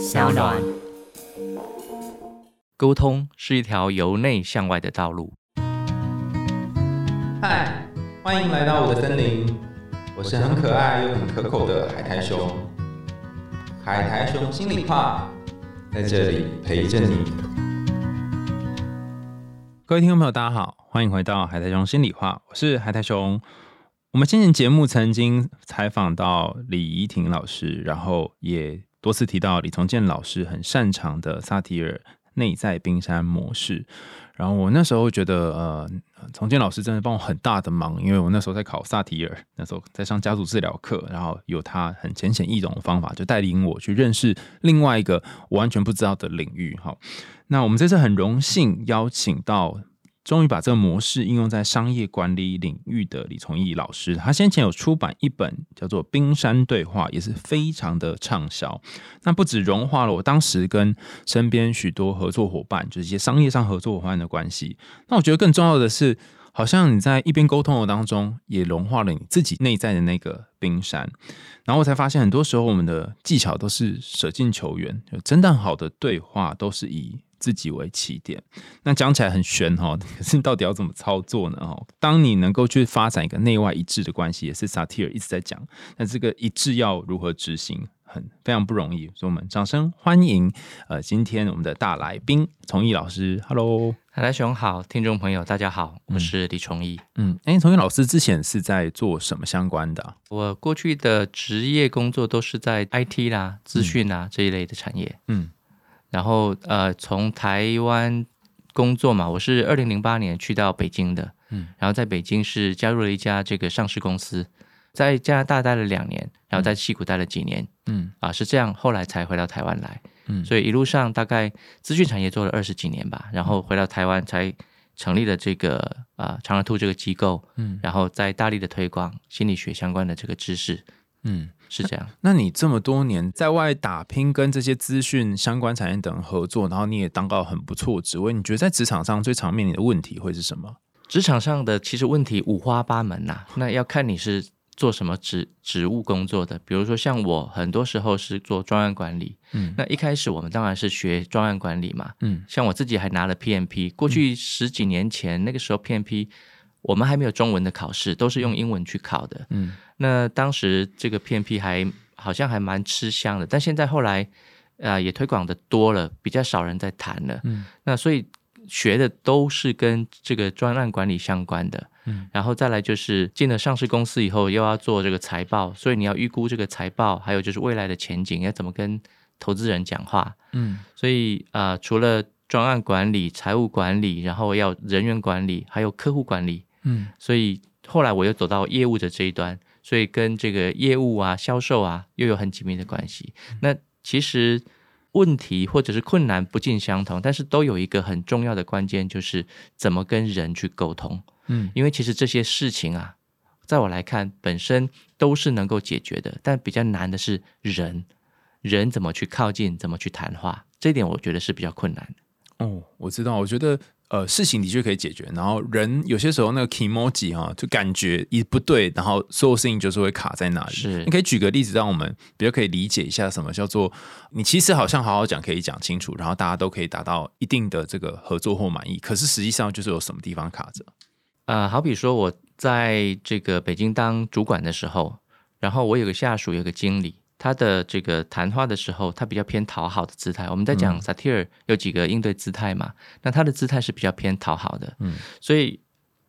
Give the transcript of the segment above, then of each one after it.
小暖。沟通是一条由内向外的道路。嗨，欢迎来到我的森林，我是很可爱又很可口的海苔熊。海苔熊心里话，在这里陪着你。各位听众朋友，大家好，欢迎回到海苔熊心里话，我是海苔熊。我们今年节目曾经采访到李怡婷老师，然后也多次提到李从建老师很擅长的萨提尔内在冰山模式。然后我那时候觉得，呃，从建老师真的帮我很大的忙，因为我那时候在考萨提尔，那时候在上家族治疗课，然后有他很浅显易懂的方法，就带领我去认识另外一个我完全不知道的领域。好，那我们这次很荣幸邀请到。终于把这个模式应用在商业管理领域的李崇义老师，他先前有出版一本叫做《冰山对话》，也是非常的畅销。那不止融化了我当时跟身边许多合作伙伴，就是一些商业上合作伙伴的关系。那我觉得更重要的是，好像你在一边沟通的当中，也融化了你自己内在的那个冰山。然后我才发现，很多时候我们的技巧都是舍近求远，真的好的对话都是以。自己为起点，那讲起来很玄哈，可是到底要怎么操作呢？哈，当你能够去发展一个内外一致的关系，也是萨提尔一直在讲。那这个一致要如何执行，很非常不容易。所以我们掌声欢迎，呃，今天我们的大来宾崇义老师。Hello，海来熊好，听众朋友大家好，我是李崇义。嗯，哎，崇义老师之前是在做什么相关的？我过去的职业工作都是在 IT 啦、资讯啊这一类的产业。嗯。然后呃，从台湾工作嘛，我是二零零八年去到北京的，嗯，然后在北京是加入了一家这个上市公司，在加拿大待了两年，然后在西谷待了几年，嗯，啊是这样，后来才回到台湾来，嗯，所以一路上大概资讯产业做了二十几年吧，然后回到台湾才成立了这个啊长乐兔这个机构，嗯，然后在大力的推广心理学相关的这个知识。嗯，是这样。那你这么多年在外打拼，跟这些资讯相关产业等合作，然后你也当到很不错职位，你觉得在职场上最常面临的问题会是什么？职场上的其实问题五花八门呐，那要看你是做什么职职务工作的。比如说像我，很多时候是做专案管理，嗯，那一开始我们当然是学专案管理嘛，嗯，像我自己还拿了 PMP，过去十几年前那个时候 PMP。我们还没有中文的考试，都是用英文去考的。嗯，那当时这个 PMP 还好像还蛮吃香的，但现在后来啊也推广的多了，比较少人在谈了。嗯，那所以学的都是跟这个专案管理相关的。嗯，然后再来就是进了上市公司以后，又要做这个财报，所以你要预估这个财报，还有就是未来的前景要怎么跟投资人讲话。嗯，所以啊，除了专案管理、财务管理，然后要人员管理，还有客户管理。嗯，所以后来我又走到业务的这一端，所以跟这个业务啊、销售啊又有很紧密的关系。那其实问题或者是困难不尽相同，但是都有一个很重要的关键，就是怎么跟人去沟通。嗯，因为其实这些事情啊，在我来看本身都是能够解决的，但比较难的是人，人怎么去靠近，怎么去谈话，这点我觉得是比较困难的。哦，我知道，我觉得。呃，事情的确可以解决，然后人有些时候那个 emoji 哈，就感觉一不对，然后所有事情就是会卡在那里。是，你可以举个例子，让我们比较可以理解一下什么叫做你其实好像好好讲可以讲清楚，然后大家都可以达到一定的这个合作或满意，可是实际上就是有什么地方卡着。呃，好比说我在这个北京当主管的时候，然后我有个下属，有个经理。他的这个谈话的时候，他比较偏讨好的姿态。我们在讲萨提尔有几个应对姿态嘛？那他的姿态是比较偏讨好的。嗯，所以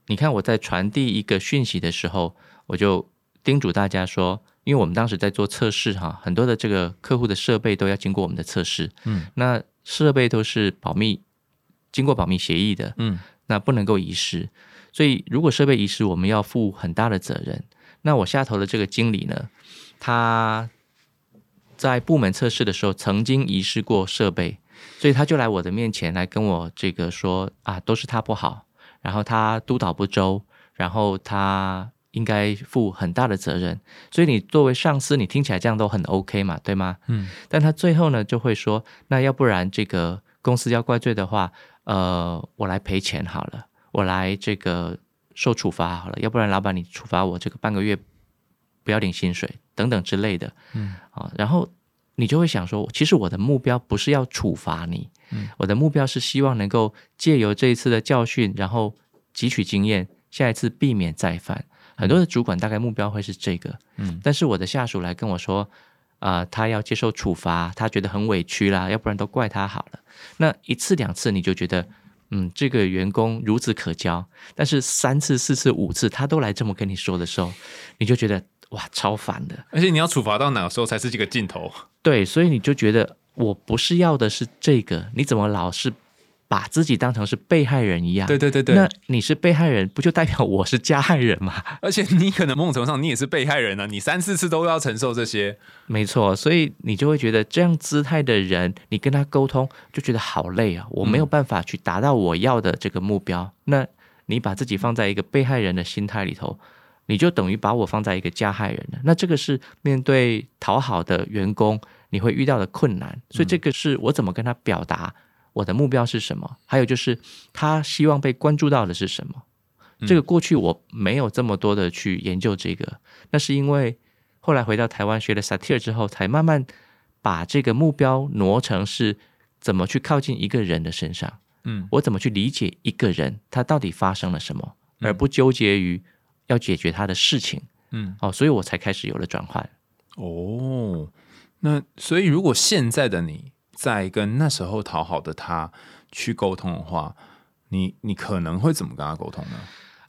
你看我在传递一个讯息的时候，我就叮嘱大家说，因为我们当时在做测试哈，很多的这个客户的设备都要经过我们的测试。嗯，那设备都是保密，经过保密协议的。嗯，那不能够遗失。所以如果设备遗失，我们要负很大的责任。那我下头的这个经理呢，他。在部门测试的时候，曾经遗失过设备，所以他就来我的面前来跟我这个说啊，都是他不好，然后他督导不周，然后他应该负很大的责任。所以你作为上司，你听起来这样都很 OK 嘛，对吗？嗯。但他最后呢，就会说，那要不然这个公司要怪罪的话，呃，我来赔钱好了，我来这个受处罚好了，要不然老板你处罚我这个半个月不要领薪水。等等之类的，嗯。啊，然后你就会想说，其实我的目标不是要处罚你，嗯。我的目标是希望能够借由这一次的教训，然后汲取经验，下一次避免再犯。很多的主管大概目标会是这个，嗯。但是我的下属来跟我说，啊、他要接受处罚，他觉得很委屈啦，要不然都怪他好了。那一次两次你就觉得，嗯，这个员工孺子可教，但是三次、四次、五次他都来这么跟你说的时候，你就觉得哇，超烦的。而且你要处罚到哪个时候才是这个尽头？对，所以你就觉得我不是要的是这个，你怎么老是把自己当成是被害人一样？对对对对，那你是被害人，不就代表我是加害人吗？而且你可能某种程度上你也是被害人啊，你三四次都要承受这些。没错，所以你就会觉得这样姿态的人，你跟他沟通就觉得好累啊，我没有办法去达到我要的这个目标。那你把自己放在一个被害人的心态里头，你就等于把我放在一个加害人了。那这个是面对讨好的员工你会遇到的困难，所以这个是我怎么跟他表达我的目标是什么，还有就是他希望被关注到的是什么。这个过去我没有这么多的去研究这个，那是因为后来回到台湾学了 satire 之后，才慢慢把这个目标挪成是怎么去靠近一个人的身上，嗯。我怎么去理解一个人他到底发生了什么，嗯。而不纠结于要解决他的事情嗯，哦，所以我才开始有了转换。哦，那所以如果现在的你在跟那时候讨好的他去沟通的话，你你可能会怎么跟他沟通呢？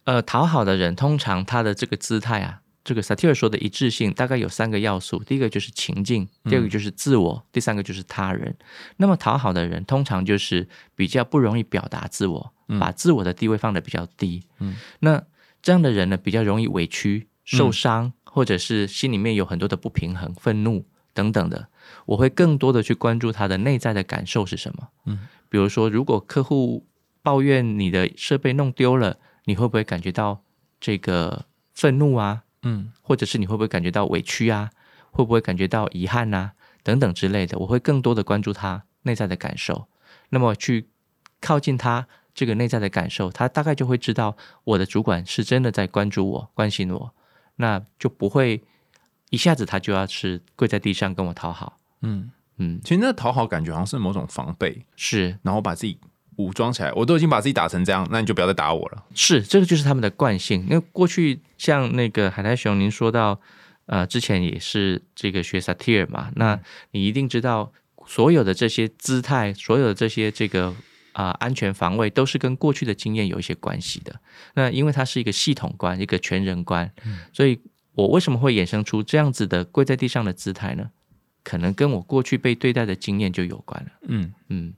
呃，讨好的人通常他的这个姿态啊，这个 satire 说的一致性大概有三个要素，第一个就是情境，第二个就是自我，第三个就是他人。那么讨好的人通常就是比较不容易表达自我，把自我的地位放的比较低。嗯，那这样的人呢，比较容易委屈、受伤，或者是心里面有很多的不平衡、愤怒等等的。我会更多的去关注他的内在的感受是什么。嗯，比如说，如果客户抱怨你的设备弄丢了，你会不会感觉到这个愤怒啊？嗯或者是你会不会感觉到委屈啊？会不会感觉到遗憾呐、等等之类的？我会更多的关注他内在的感受，那么去靠近他这个内在的感受，他大概就会知道我的主管是真的在关注我、关心我，那就不会一下子他就要是跪在地上跟我讨好。嗯，嗯，其实那讨好感觉好像是某种防备，是然后把自己武装起来。我都已经把自己打成这样，那你就不要再打我了。是，这个就是他们的惯性。因为过去像那个海苔熊，您说到，呃，之前也是这个学 satire 嘛，那你一定知道，所有的这些姿态，所有的这些这个啊、安全防卫，都是跟过去的经验有一些关系的。那因为它是一个系统观，一个全人观，所以我为什么会衍生出这样子的跪在地上的姿态呢？可能跟我过去被对待的经验就有关了。嗯。嗯，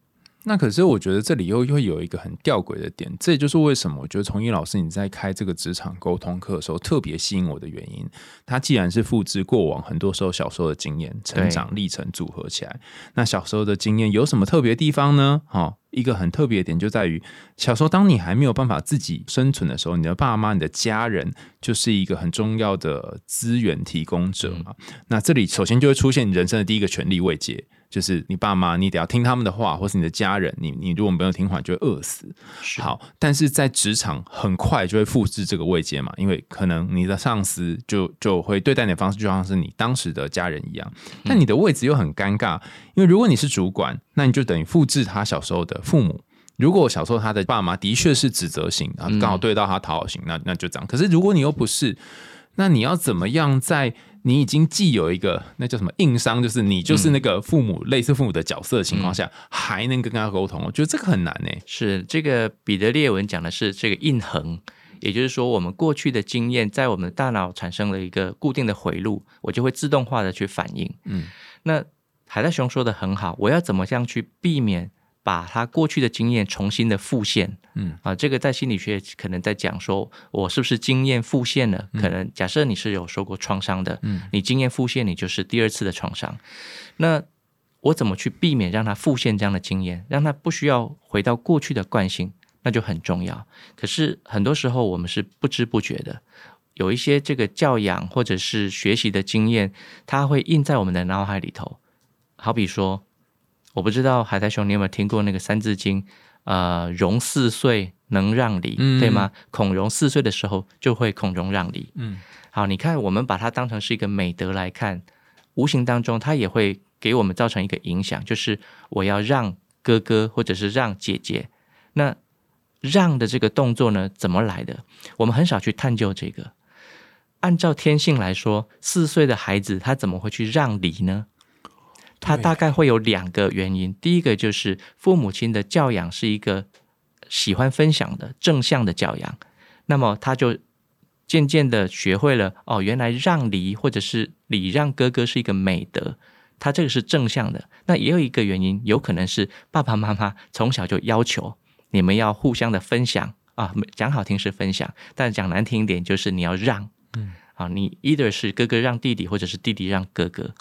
那可是我觉得这里又会有一个很吊诡的点，这也就是为什么我觉得崇义老师你在开这个职场沟通课的时候特别吸引我的原因。他既然是复制过往很多时候小时候的经验、成长历程组合起来，那小时候的经验有什么特别的地方呢？哦，一个很特别的点就在于小时候当你还没有办法自己生存的时候，你的爸妈、你的家人就是一个很重要的资源提供者嘛。那这里首先就会出现你人生的第一个权力慰藉。就是你爸妈，你得要听他们的话，或是你的家人，你你如果没有听话，你就会饿死。好，但是在职场很快就会复制这个位阶嘛，因为可能你的上司就就会对待你的方式就像是你当时的家人一样，但你的位置又很尴尬，因为如果你是主管，那你就等于复制他小时候的父母。如果小时候他的爸妈的确是指责型，然后刚好对到他讨好型，那那就这样。可是如果你又不是，那你要怎么样在你已经既有一个那叫什么硬伤，就是你就是那个父母、类似父母的角色的情况下，还能跟他沟通？我觉得这个很难呢、是这个彼得列文讲的是这个印痕，也就是说，我们过去的经验在我们的大脑产生了一个固定的回路，我就会自动化的去反应。嗯，那海大雄说的很好，我要怎么样去避免把他过去的经验重新的复现？嗯啊，这个在心理学可能在讲说，我是不是经验复现了？可能假设你是有受过创伤的，嗯你经验复现，你就是第二次的创伤。那我怎么去避免让他复现这样的经验，让他不需要回到过去的惯性，那就很重要。可是很多时候我们是不知不觉的，有一些这个教养或者是学习的经验，它会印在我们的脑海里头。好比说，我不知道海苔熊你有没有听过那个《三字经》？呃，融四岁能让梨，嗯对吗？孔融四岁的时候就会孔融让梨。嗯好，你看我们把它当成是一个美德来看，无形当中它也会给我们造成一个影响，就是我要让哥哥或者是让姐姐。那让的这个动作呢，怎么来的？我们很少去探究这个。按照天性来说，四岁的孩子他怎么会去让梨呢？他大概会有两个原因。第一个就是父母亲的教养是一个喜欢分享的正向的教养，那么他就渐渐的学会了哦，原来让梨或者是礼让哥哥是一个美德，他这个是正向的。那也有一个原因，有可能是爸爸妈妈从小就要求你们要互相的分享啊，讲好听是分享，但讲难听一点就是你要让。嗯，啊，你 either 是哥哥让弟弟，或者是弟弟让哥哥，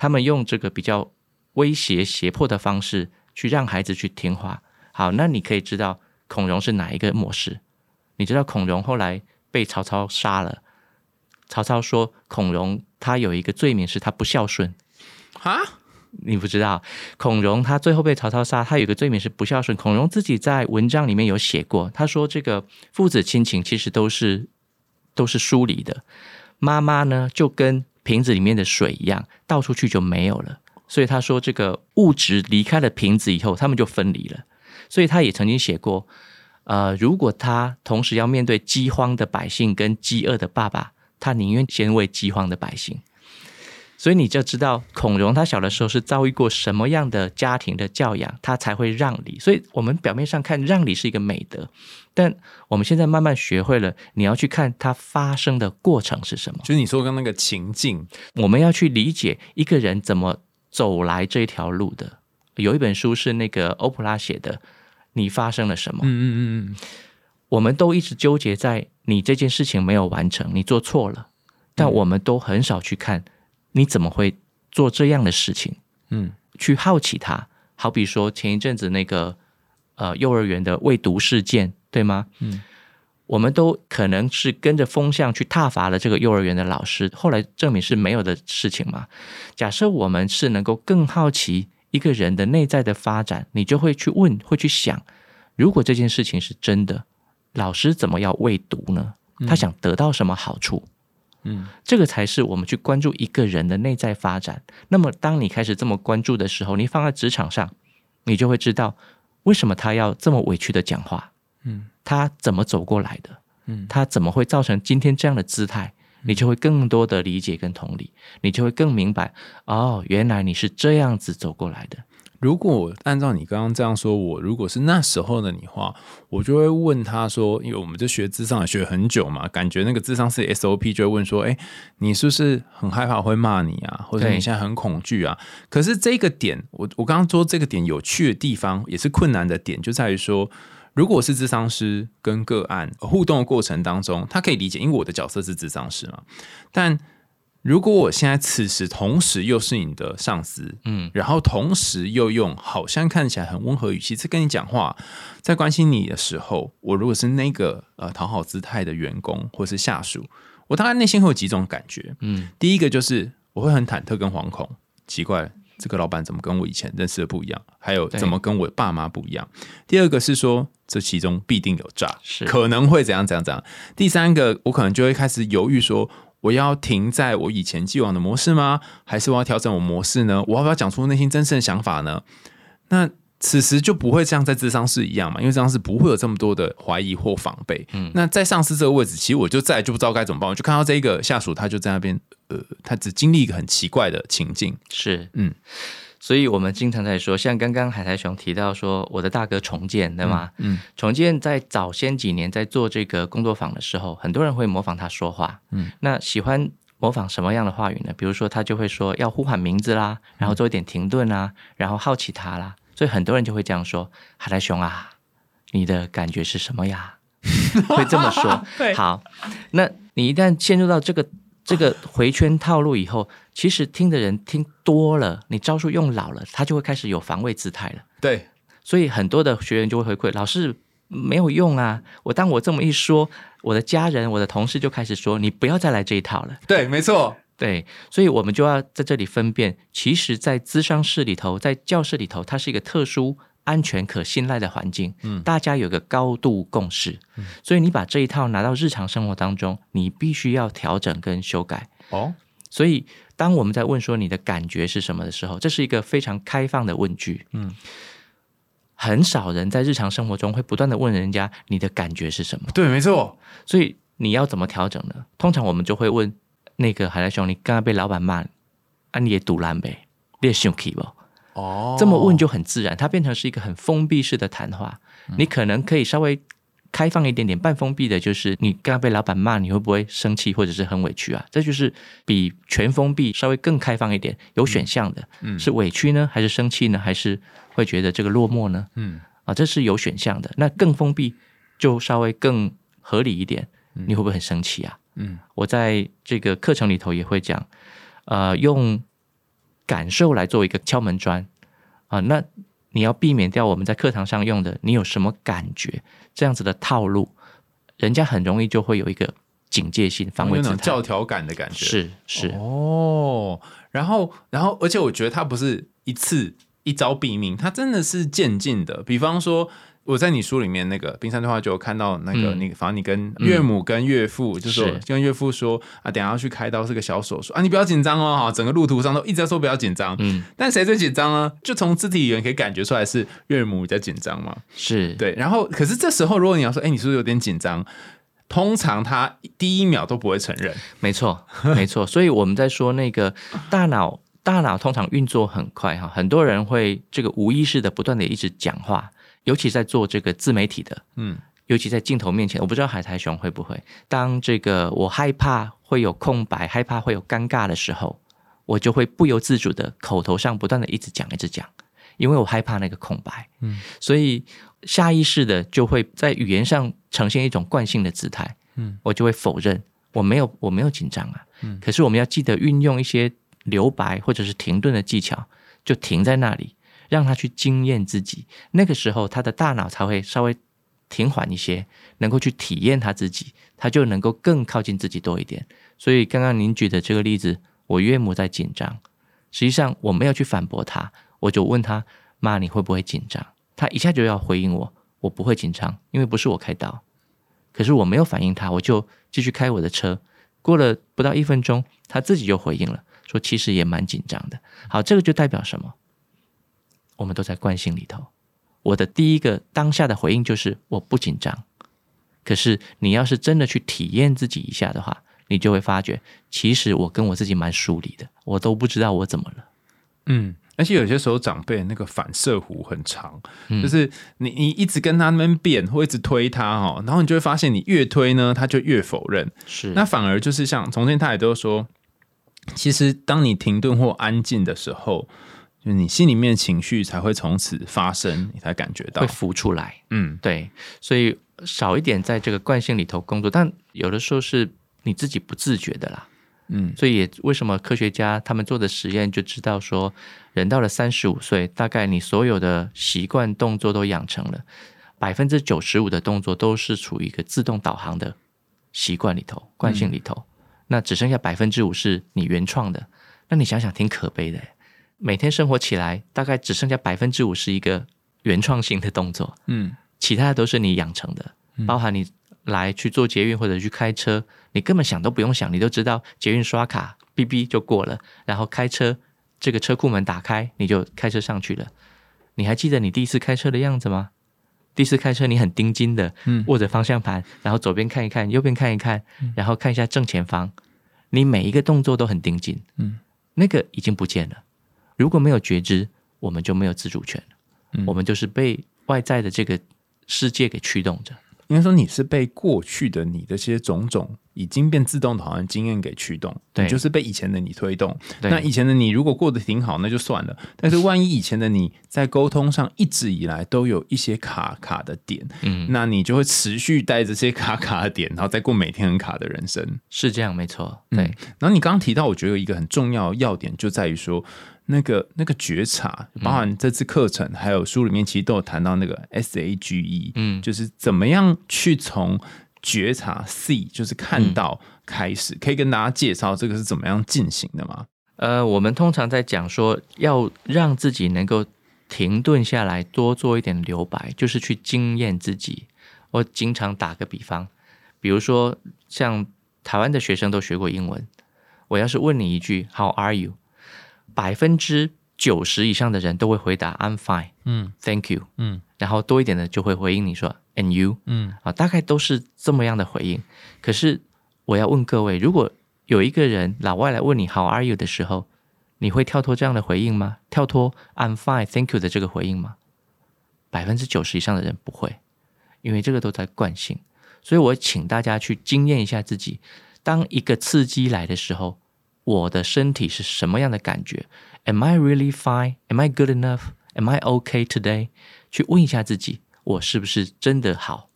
他们用这个比较威胁、胁迫的方式去让孩子去听话。好，那你可以知道孔融是哪一个模式？你知道孔融后来被曹操杀了，曹操说孔融他有一个罪名是他不孝顺啊？你不知道孔融他最后被曹操杀，他有个罪名是不孝顺。孔融自己在文章里面有写过，他说这个父子亲情其实都是。都是疏离的，妈妈呢就跟瓶子里面的水一样，倒出去就没有了。所以他说，这个物质离开了瓶子以后，他们就分离了。所以他也曾经写过，呃，如果他同时要面对饥荒的百姓跟饥饿的爸爸，他宁愿先为饥荒的百姓。所以你就知道孔融他小的时候是遭遇过什么样的家庭的教养，他才会让梨。所以我们表面上看让梨是一个美德，但我们现在慢慢学会了，你要去看它发生的过程是什么。就是你说刚那个情境，我们要去理解一个人怎么走来这条路的。有一本书是那个欧普拉写的，你发生了什么？嗯嗯嗯嗯。我们都一直纠结在你这件事情没有完成，你做错了，但我们都很少去看。你怎么会做这样的事情？嗯，去好奇他，好比说前一阵子那个呃幼儿园的未读事件，对吗？嗯，我们都可能是跟着风向去挞伐了这个幼儿园的老师，后来证明是没有的事情嘛。假设我们是能够更好奇一个人的内在的发展，你就会去问，会去想，如果这件事情是真的，老师怎么要未读呢？他想得到什么好处？嗯，这个才是我们去关注一个人的内在发展。那么，当你开始这么关注的时候，你放在职场上，你就会知道为什么他要这么委屈的讲话。嗯，他怎么走过来的？嗯，他怎么会造成今天这样的姿态？你就会更多的理解跟同理，你就会更明白哦，原来你是这样子走过来的。如果按照你刚刚这样说，我如果是那时候的你话，我就会问他说，因为我们就学智商也学很久嘛，感觉那个智商是 SOP，就会问说，哎，你是不是很害怕会骂你啊，或者你现在很恐惧啊？可是这个点，我我刚刚说这个点有趣的地方，也是困难的点，就在于说，如果是智商师跟个案互动的过程当中，他可以理解，因为我的角色是智商师嘛，但。如果我现在此时同时又是你的上司，嗯，然后同时又用好像看起来很温和语气在跟你讲话，在关心你的时候，我如果是那个呃讨好姿态的员工或是下属，我大概内心会有几种感觉，嗯，第一个就是我会很忐忑跟惶恐，奇怪这个老板怎么跟我以前认识的不一样，还有怎么跟我爸妈不一样。第二个是说这其中必定有诈，是可能会怎样怎样怎样。第三个我可能就会开始犹豫说。我要停在我以前既往的模式吗？还是我要调整我模式呢？我要不要讲出内心真正的想法呢？那此时就不会像在智商室一样嘛，因为智商室不会有这么多的怀疑或防备。嗯，那在上司这个位置，其实我就再就不知道该怎么办。我就看到这一个下属，他就在那边，呃，他只经历一个很奇怪的情境。是，嗯。所以我们经常在说，像刚刚海苔熊提到说，我的大哥重建，对吗？嗯，重建在早先几年在做这个工作坊的时候，很多人会模仿他说话。嗯，那喜欢模仿什么样的话语呢？比如说他就会说要呼喊名字啦，然后做一点停顿啊，然后好奇他啦。所以很多人就会这样说：“海苔熊啊，你的感觉是什么呀？” 会这么说。对，好，那你一旦陷入到这个。这个回圈套路以后，其实听的人听多了，你招数用老了，他就会开始有防卫姿态了。对，所以很多的学员就会回馈老师没有用啊！我当我这么一说，我的家人、我的同事就开始说你不要再来这一套了。对，没错，对，所以我们就要在这里分辨，其实，在咨商室里头，在教室里头，它是一个特殊。安全可信赖的环境，嗯，大家有个高度共识，嗯，所以你把这一套拿到日常生活当中，你必须要调整跟修改哦。所以当我们在问说你的感觉是什么的时候，这是一个非常开放的问句。嗯，很少人在日常生活中会不断的问人家你的感觉是什么。对，没错。所以你要怎么调整呢？通常我们就会问那个海来兄，你刚刚被老板骂，啊，你也堵烂呗，你也生气不？哦，这么问就很自然，它变成是一个很封闭式的谈话。你可能可以稍微开放一点点，半封闭的，就是你刚刚被老板骂，你会不会生气或者是很委屈啊？这就是比全封闭稍微更开放一点，有选项的，嗯，是委屈呢，还是生气呢，还是会觉得这个落寞呢？嗯，啊，这是有选项的。那更封闭就稍微更合理一点，你会不会很生气啊？嗯，我在这个课程里头也会讲，呃，用。感受来作为一个敲门砖啊，那你要避免掉我们在课堂上用的“你有什么感觉”这样子的套路，人家很容易就会有一个警戒性、防卫、教条感的感觉。是是哦，然后然后，而且我觉得它不是一次一招毙命，它真的是渐进的。比方说。我在你书里面那个冰山对话就有看到那个你，反正你跟岳母跟岳父就说，跟岳父说啊，等下要去开刀是个小手术啊，你不要紧张哦，哈，整个路途上都一直在说不要紧张，嗯，但谁最紧张呢？就从肢体语言可以感觉出来是岳母比较紧张嘛，是对，然后可是这时候如果你要说，哎，你是不是有点紧张？通常他第一秒都不会承认，没错，没错，所以我们在说那个大脑，大脑通常运作很快哈，很多人会这个无意识的不断的一直讲话。尤其在做这个自媒体的，嗯，尤其在镜头面前，我不知道海苔熊会不会，当这个我害怕会有空白，害怕会有尴尬的时候，我就会不由自主的口头上不断的一直讲，一直讲，因为我害怕那个空白，嗯，所以下意识的就会在语言上呈现一种惯性的姿态，嗯，我就会否认我没有我没有紧张啊，嗯，可是我们要记得运用一些留白或者是停顿的技巧，就停在那里。让他去经验自己，那个时候他的大脑才会稍微停缓一些，能够去体验他自己，他就能够更靠近自己多一点。所以刚刚您举的这个例子，我岳母在紧张，实际上我没有去反驳他，我就问他：“妈，你会不会紧张？”他一下就要回应我：“我不会紧张，因为不是我开刀。”可是我没有反应他，我就继续开我的车。过了不到一分钟，他自己就回应了，说：“其实也蛮紧张的。”好，这个就代表什么？我们都在惯性里头。我的第一个当下的回应就是我不紧张。可是你要是真的去体验自己一下的话，你就会发觉，其实我跟我自己蛮疏离的，我都不知道我怎么了。嗯，而且有些时候长辈那个反射弧很长，就是你你一直跟他们辩，或一直推他哈，然后你就会发现，你越推呢，他就越否认。是，那反而就是像从前他也都说，其实当你停顿或安静的时候。就是你心里面情绪才会从此发生，你才感觉到会浮出来。嗯，对，所以少一点在这个惯性里头工作，但有的时候是你自己不自觉的啦。嗯，所以也为什么科学家他们做的实验就知道说，人到了三十五岁，大概你所有的习惯动作都养成了，百分之九十五的动作都是处于一个自动导航的习惯里头、惯性里头，那只剩下百分之五是你原创的。那你想想，挺可悲的。每天生活起来，大概只剩下百分之五是一个原创性的动作，嗯，其他的都是你养成的，包含你来去做捷运或者去开车，你根本想都不用想，你都知道捷运刷卡哔哔就过了，然后开车这个车库门打开，你就开车上去了。你还记得你第一次开车的样子吗？第一次开车你很盯紧的，嗯，握着方向盘，然后左边看一看，右边看一看，然后看一下正前方，你每一个动作都很盯紧，嗯，那个已经不见了。如果没有觉知，我们就没有自主权我们就是被外在的这个世界给驱动着。应该说，你是被过去的你的些种种已经变自动导航经验给驱动，对，就是被以前的你推动。那以前的你如果过得挺好，那就算了。但是万一以前的你在沟通上一直以来都有一些卡卡的点，嗯，那你就会持续带着这些卡卡的点，然后再过每天很卡的人生。是这样，没错。对。然后你刚刚提到，我觉得有一个很重要要点，就在于说。那个那个觉察，包含这次课程，还有书里面其实都有谈到那个 S A G E，嗯，就是怎么样去从觉察 C，就是看到开始，可以跟大家介绍这个是怎么样进行的吗？呃，我们通常在讲说要让自己能够停顿下来，多做一点留白，就是去经验自己。我经常打个比方，比如说像台湾的学生都学过英文。我要是问你一句 “How are you”，百分之九十以上的人都会回答 “I'm fine”，嗯，“Thank you”，嗯，然后多一点的就会回应你说 “And you”，嗯，啊，大概都是这么样的回应。可是我要问各位，如果有一个人老外来问你 “How are you” 的时候，你会跳脱这样的回应吗？跳脱 “I'm fine, thank you” 的这个回应吗？百分之九十以上的人不会，因为这个都在惯性。所以我请大家去经验一下自己，当一个刺激来的时候，我的身体是什么样的感觉？Am I really fine? Am I good enough? Am I okay today? 去问一下自己，我是不是真的好？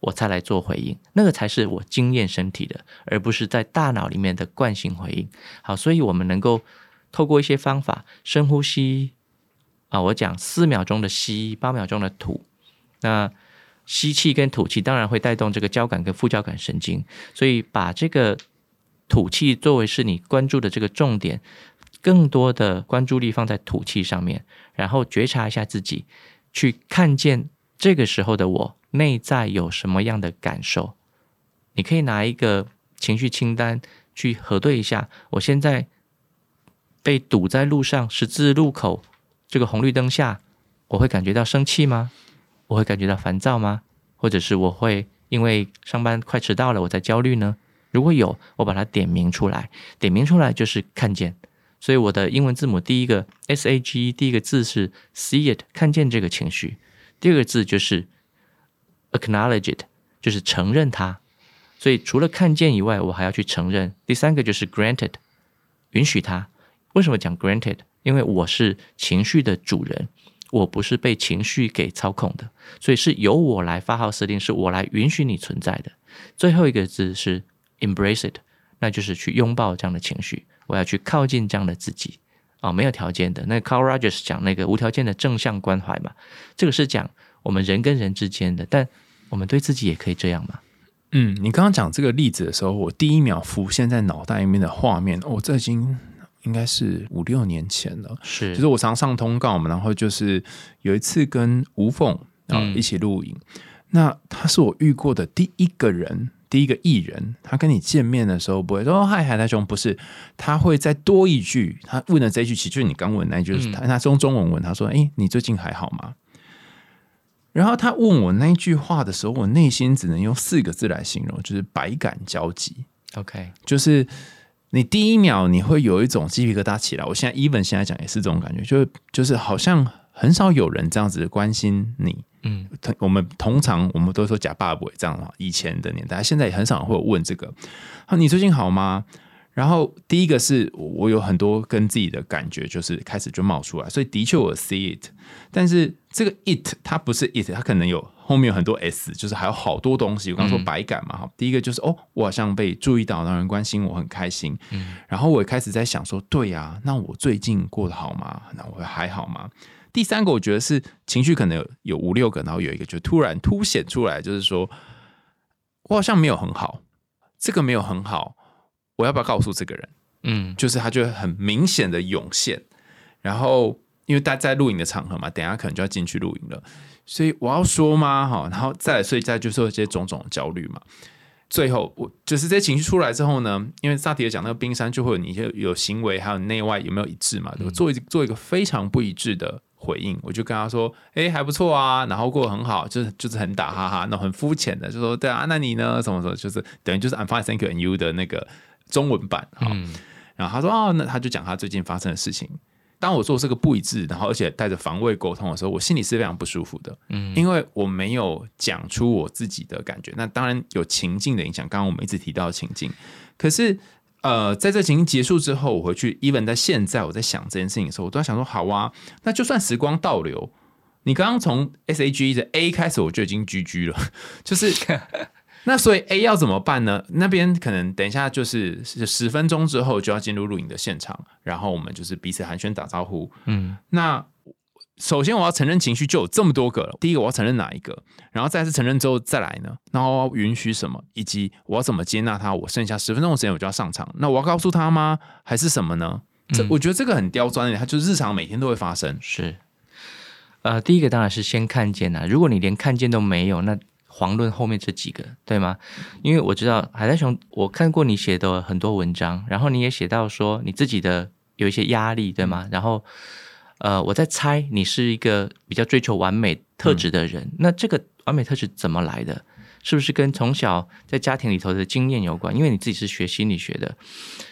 我才来做回应，那个才是我经验身体的，而不是在大脑里面的惯性回应。好，所以我们能够。透过一些方法，深呼吸啊，我讲四秒钟的吸，八秒钟的吐。那吸气跟吐气当然会带动这个交感跟副交感神经，所以把这个吐气作为是你关注的这个重点，更多的关注力放在吐气上面，然后觉察一下自己，去看见这个时候的我内在有什么样的感受。你可以拿一个情绪清单去核对一下，我现在。被堵在路上，十字路口这个红绿灯下，我会感觉到生气吗？我会感觉到烦躁吗？或者是我会因为上班快迟到了，我在焦虑呢？如果有，我把它点名出来，点名出来就是看见。所以我的英文字母第一个 s a g e 第一个字是 see it，看见这个情绪；第二个字就是 acknowledge it，就是承认它。所以除了看见以外，我还要去承认。第三个就是 granted，允许它。为什么讲 granted？因为我是情绪的主人，我不是被情绪给操控的，所以是由我来发号施令，是我来允许你存在的。最后一个字是 embrace it，那就是去拥抱这样的情绪，我要去靠近这样的自己啊，没有条件的。那 Carl Rogers 讲那个无条件的正向关怀嘛，这个是讲我们人跟人之间的，但我们对自己也可以这样嘛？嗯，你刚刚讲这个例子的时候，我第一秒浮现在脑袋里面的画面，哦，这已经。应该是五六年前了，是，就是我常上通告嘛，然后就是有一次跟吴凤啊一起录影，那他是我遇过的第一个人，第一个艺人，他跟你见面的时候不会说嗨海苔兄，不是，他会再多一句，他问的这一句其实就是你刚问那句，他他是用中文问，他说，哎，你最近还好吗？然后他问我那一句话的时候，我内心只能用四个字来形容，就是百感交集。OK，就是。你第一秒你会有一种鸡皮疙瘩起来，我现在 even 现在讲也是这种感觉，就是就是好像很少有人这样子关心你，嗯，我们通常我们都说假爸爸这样啊，以前的年代，现在也很少会有问这个，啊，你最近好吗？然后第一个是我有很多跟自己的感觉，就是开始就冒出来，所以的确我 see it，但是这个 it 它不是 it，它可能有后面有很多 s，就是还有好多东西。我刚说百感嘛，哈，第一个就是哦，我好像被注意到，让人关心我，很开心。嗯，然后我也开始在想说，对呀，那我最近过得好吗？那我还好吗？第三个我觉得是情绪可能有有五六个，然后有一个就突然凸显出来，就是说我好像没有很好，这个没有很好。我要不要告诉这个人？嗯，就是他就很明显的涌现，然后因为大家在录影的场合嘛，等下可能就要进去录影了，所以我要说吗？哈，然后再来，所以再就说一些种种的焦虑嘛。最后，我就是这些情绪出来之后呢，因为萨提尔讲那个冰山就会有你些有行为还有内外有没有一致嘛？做一做一个非常不一致的回应，我就跟他说：“哎，还不错啊，然后过得很好，就是就是很打哈哈，那很肤浅的，就说对啊，那你呢？什么什么，就是等于就是 I'm fine, thank you, and you 的那个。”中文版哈，然后他说哦，那他就讲他最近发生的事情。当我做这个不一致，然后而且带着防卫沟通的时候，我心里是非常不舒服的。嗯，因为我没有讲出我自己的感觉。那当然有情境的影响，刚刚我们一直提到情境。可是呃，在这情形结束之后，我回去，even 在现在我在想这件事情的时候，我都在想说，好啊，那就算时光倒流，你刚刚从 S A G 的 A 开始，我就已经 G G 了，就是。那所以 A 要怎么办呢？那边可能等一下就是十分钟之后就要进入录影的现场，然后我们就是彼此寒暄打招呼。嗯，那首先我要承认情绪就有这么多个了。第一个我要承认哪一个？然后再次承认之后再来呢？然后允许什么？以及我要怎么接纳他？我剩下十分钟的时间我就要上场，那我要告诉他吗？还是什么呢？这我觉得这个很刁钻的，它就是日常每天都会发生。是，呃，第一个当然是先看见呐。如果你连看见都没有，那遑论后面这几个，对吗？因为我知道海带熊，我看过你写的很多文章，然后你也写到说你自己的有一些压力，对吗？然后，呃，我在猜你是一个比较追求完美特质的人，那这个完美特质怎么来的？是不是跟从小在家庭里头的经验有关？因为你自己是学心理学的，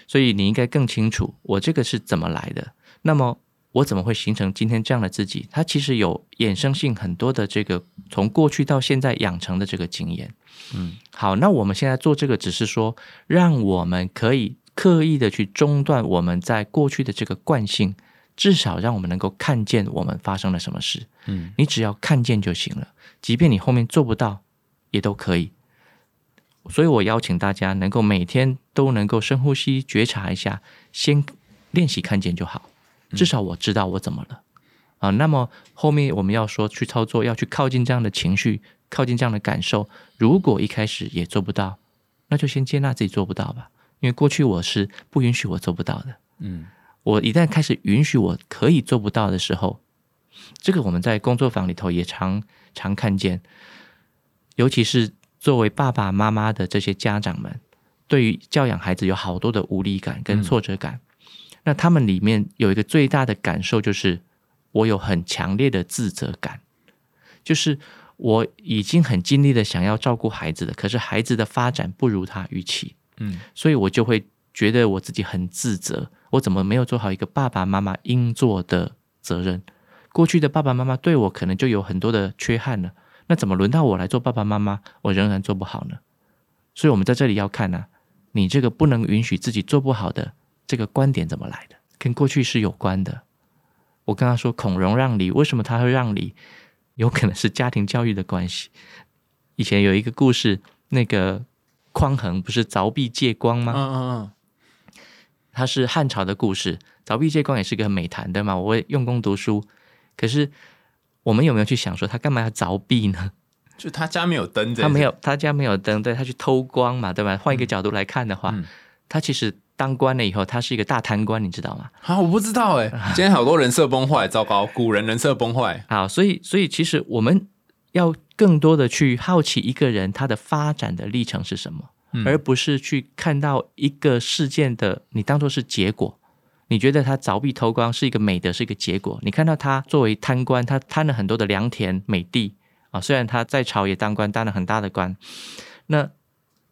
所以你应该更清楚我这个是怎么来的。那么。我怎么会形成今天这样的自己？它其实有衍生性很多的这个从过去到现在养成的这个经验。嗯，好，那我们现在做这个只是说，让我们可以刻意的去中断我们在过去的这个惯性，至少让我们能够看见我们发生了什么事。嗯，你只要看见就行了，即便你后面做不到，也都可以。所以我邀请大家能够每天都能够深呼吸，觉察一下，先练习看见就好。至少我知道我怎么了啊。那么后面我们要说去操作，要去靠近这样的情绪，靠近这样的感受。如果一开始也做不到，那就先接纳自己做不到吧。因为过去我是不允许我做不到的。嗯，我一旦开始允许我可以做不到的时候，这个我们在工作坊里头也常常看见，尤其是作为爸爸妈妈的这些家长们，对于教养孩子有好多的无力感跟挫折感。那他们里面有一个最大的感受，就是我有很强烈的自责感，就是我已经很尽力的想要照顾孩子了，可是孩子的发展不如他预期，嗯，所以我就会觉得我自己很自责，我怎么没有做好一个爸爸妈妈应做的责任？过去的爸爸妈妈对我可能就有很多的缺憾了，那怎么轮到我来做爸爸妈妈，我仍然做不好呢？所以，我们在这里要看呢，你这个不能允许自己做不好的。这个观点怎么来的？跟过去是有关的。我跟他说，孔融让梨，为什么他会让梨？有可能是家庭教育的关系。以前有一个故事，那个匡衡不是凿壁借光吗？嗯嗯嗯。他是汉朝的故事，凿壁借光也是个美谈，对吗？我会用功读书，可是我们有没有去想说，他干嘛要凿壁呢？就他家没有灯，他没有，他家没有灯，对他去偷光嘛，对吧？换一个角度来看的话，他其实。当官了以后，他是一个大贪官，你知道吗？啊，我不知道哎。今天好多人设崩坏，糟糕，古人人设崩坏。好，所以，所以其实我们要更多的去好奇一个人他的发展的历程是什么，而不是去看到一个事件的你当做是结果。你觉得他凿壁偷光是一个美德，是一个结果。你看到他作为贪官，他贪了很多的良田美地啊，虽然他在朝野当官，当了很大的官，那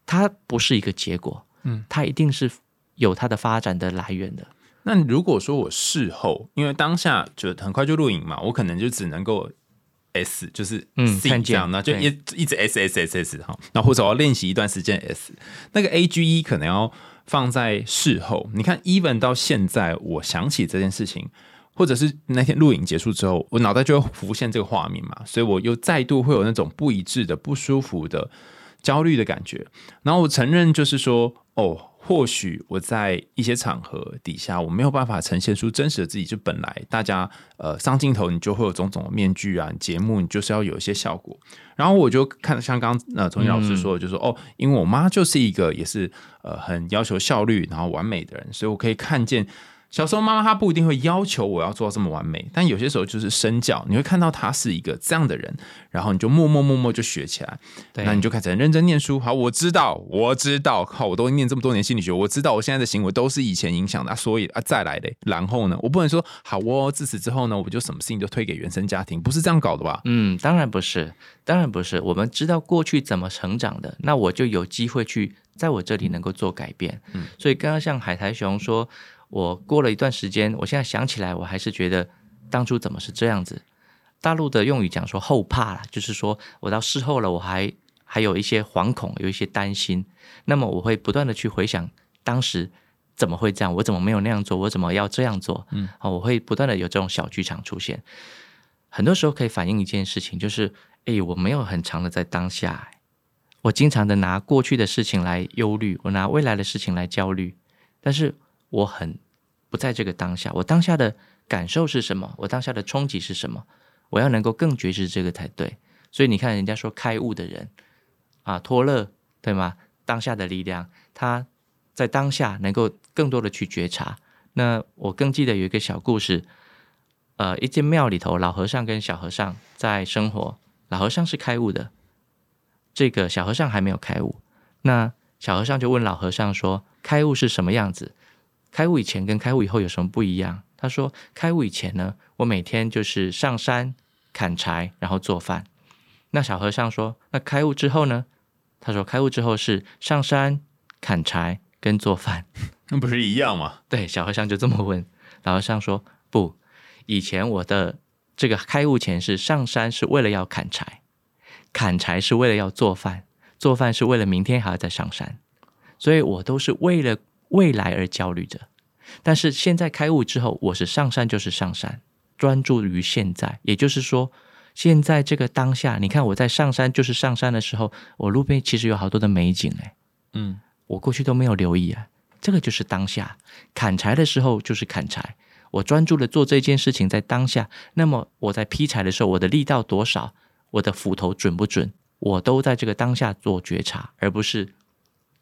他不是一个结果，嗯，他一定是。有他的发展的来源的。那如果说我事后，因为当下就很快就录影嘛，我可能就只能够 S，就是嗯，C 这样，那就一一直 S S S S 哈。那或者我要练习一段时间 S，那个 A G E 可能要放在事后。你看，even 到现在，我想起这件事情，或者是那天录影结束之后，我脑袋就会浮现这个画面嘛，所以我又再度会有那种不一致的、不舒服的、焦虑的感觉。然后我承认，就是说，哦。或许我在一些场合底下，我没有办法呈现出真实的自己。就本来大家呃上镜头，你就会有种种的面具啊，节目你就是要有一些效果。然后我就看像刚呃钟毅老师说的，就说哦，因为我妈就是一个也是呃很要求效率然后完美的人，所以我可以看见。小时候，妈妈她不一定会要求我要做到这么完美，但有些时候就是身教，你会看到他是一个这样的人，然后你就默默默默就学起来，那你就开始认真念书。好，我知道，我知道，靠，我都念这么多年心理学，我知道我现在的行为都是以前影响的，所以啊，再来嘞，然后呢，我不能说好哦，自此之后呢，我就什么事情都推给原生家庭，不是这样搞的吧？嗯，当然不是，当然不是。我们知道过去怎么成长的，那我就有机会去在我这里能够做改变。嗯，所以刚刚像海苔熊说。我过了一段时间，我现在想起来，我还是觉得当初怎么是这样子。大陆的用语讲说后怕了，就是说我到事后了，我还还有一些惶恐，有一些担心。那么我会不断的去回想当时怎么会这样，我怎么没有那样做，我怎么要这样做？嗯，好，我会不断的有这种小剧场出现。很多时候可以反映一件事情，就是哎，我没有很长的在当下，我经常的拿过去的事情来忧虑，我拿未来的事情来焦虑，但是我很。不在这个当下，我当下的感受是什么？我当下的冲击是什么？我要能够更觉知这个才对。所以你看，人家说开悟的人啊，托勒对吗？当下的力量，他在当下能够更多的去觉察。那我更记得有一个小故事，呃，一间庙里头，老和尚跟小和尚在生活。老和尚是开悟的，这个小和尚还没有开悟，那小和尚就问老和尚说：“开悟是什么样子？开悟以前跟开悟以后有什么不一样？”他说：“开悟以前呢，我每天就是上山砍柴，然后做饭。”那小和尚说：“那开悟之后呢？”他说：“开悟之后是上山砍柴跟做饭，那不是一样吗？”对，小和尚就这么问。老和尚说：“不，以前我的这个开悟前是上山是为了要砍柴。”砍柴是为了要做饭，做饭是为了明天还要再上山，所以我都是为了未来而焦虑着。但是现在开悟之后，我是上山就是上山，专注于现在。也就是说，现在这个当下，你看我在上山就是上山的时候，我路边其实有好多的美景哎，嗯，我过去都没有留意啊。这个就是当下。砍柴的时候就是砍柴，我专注的做这件事情在当下。那么我在劈柴的时候，我的力道多少？我的斧头准不准？我都在这个当下做觉察，而不是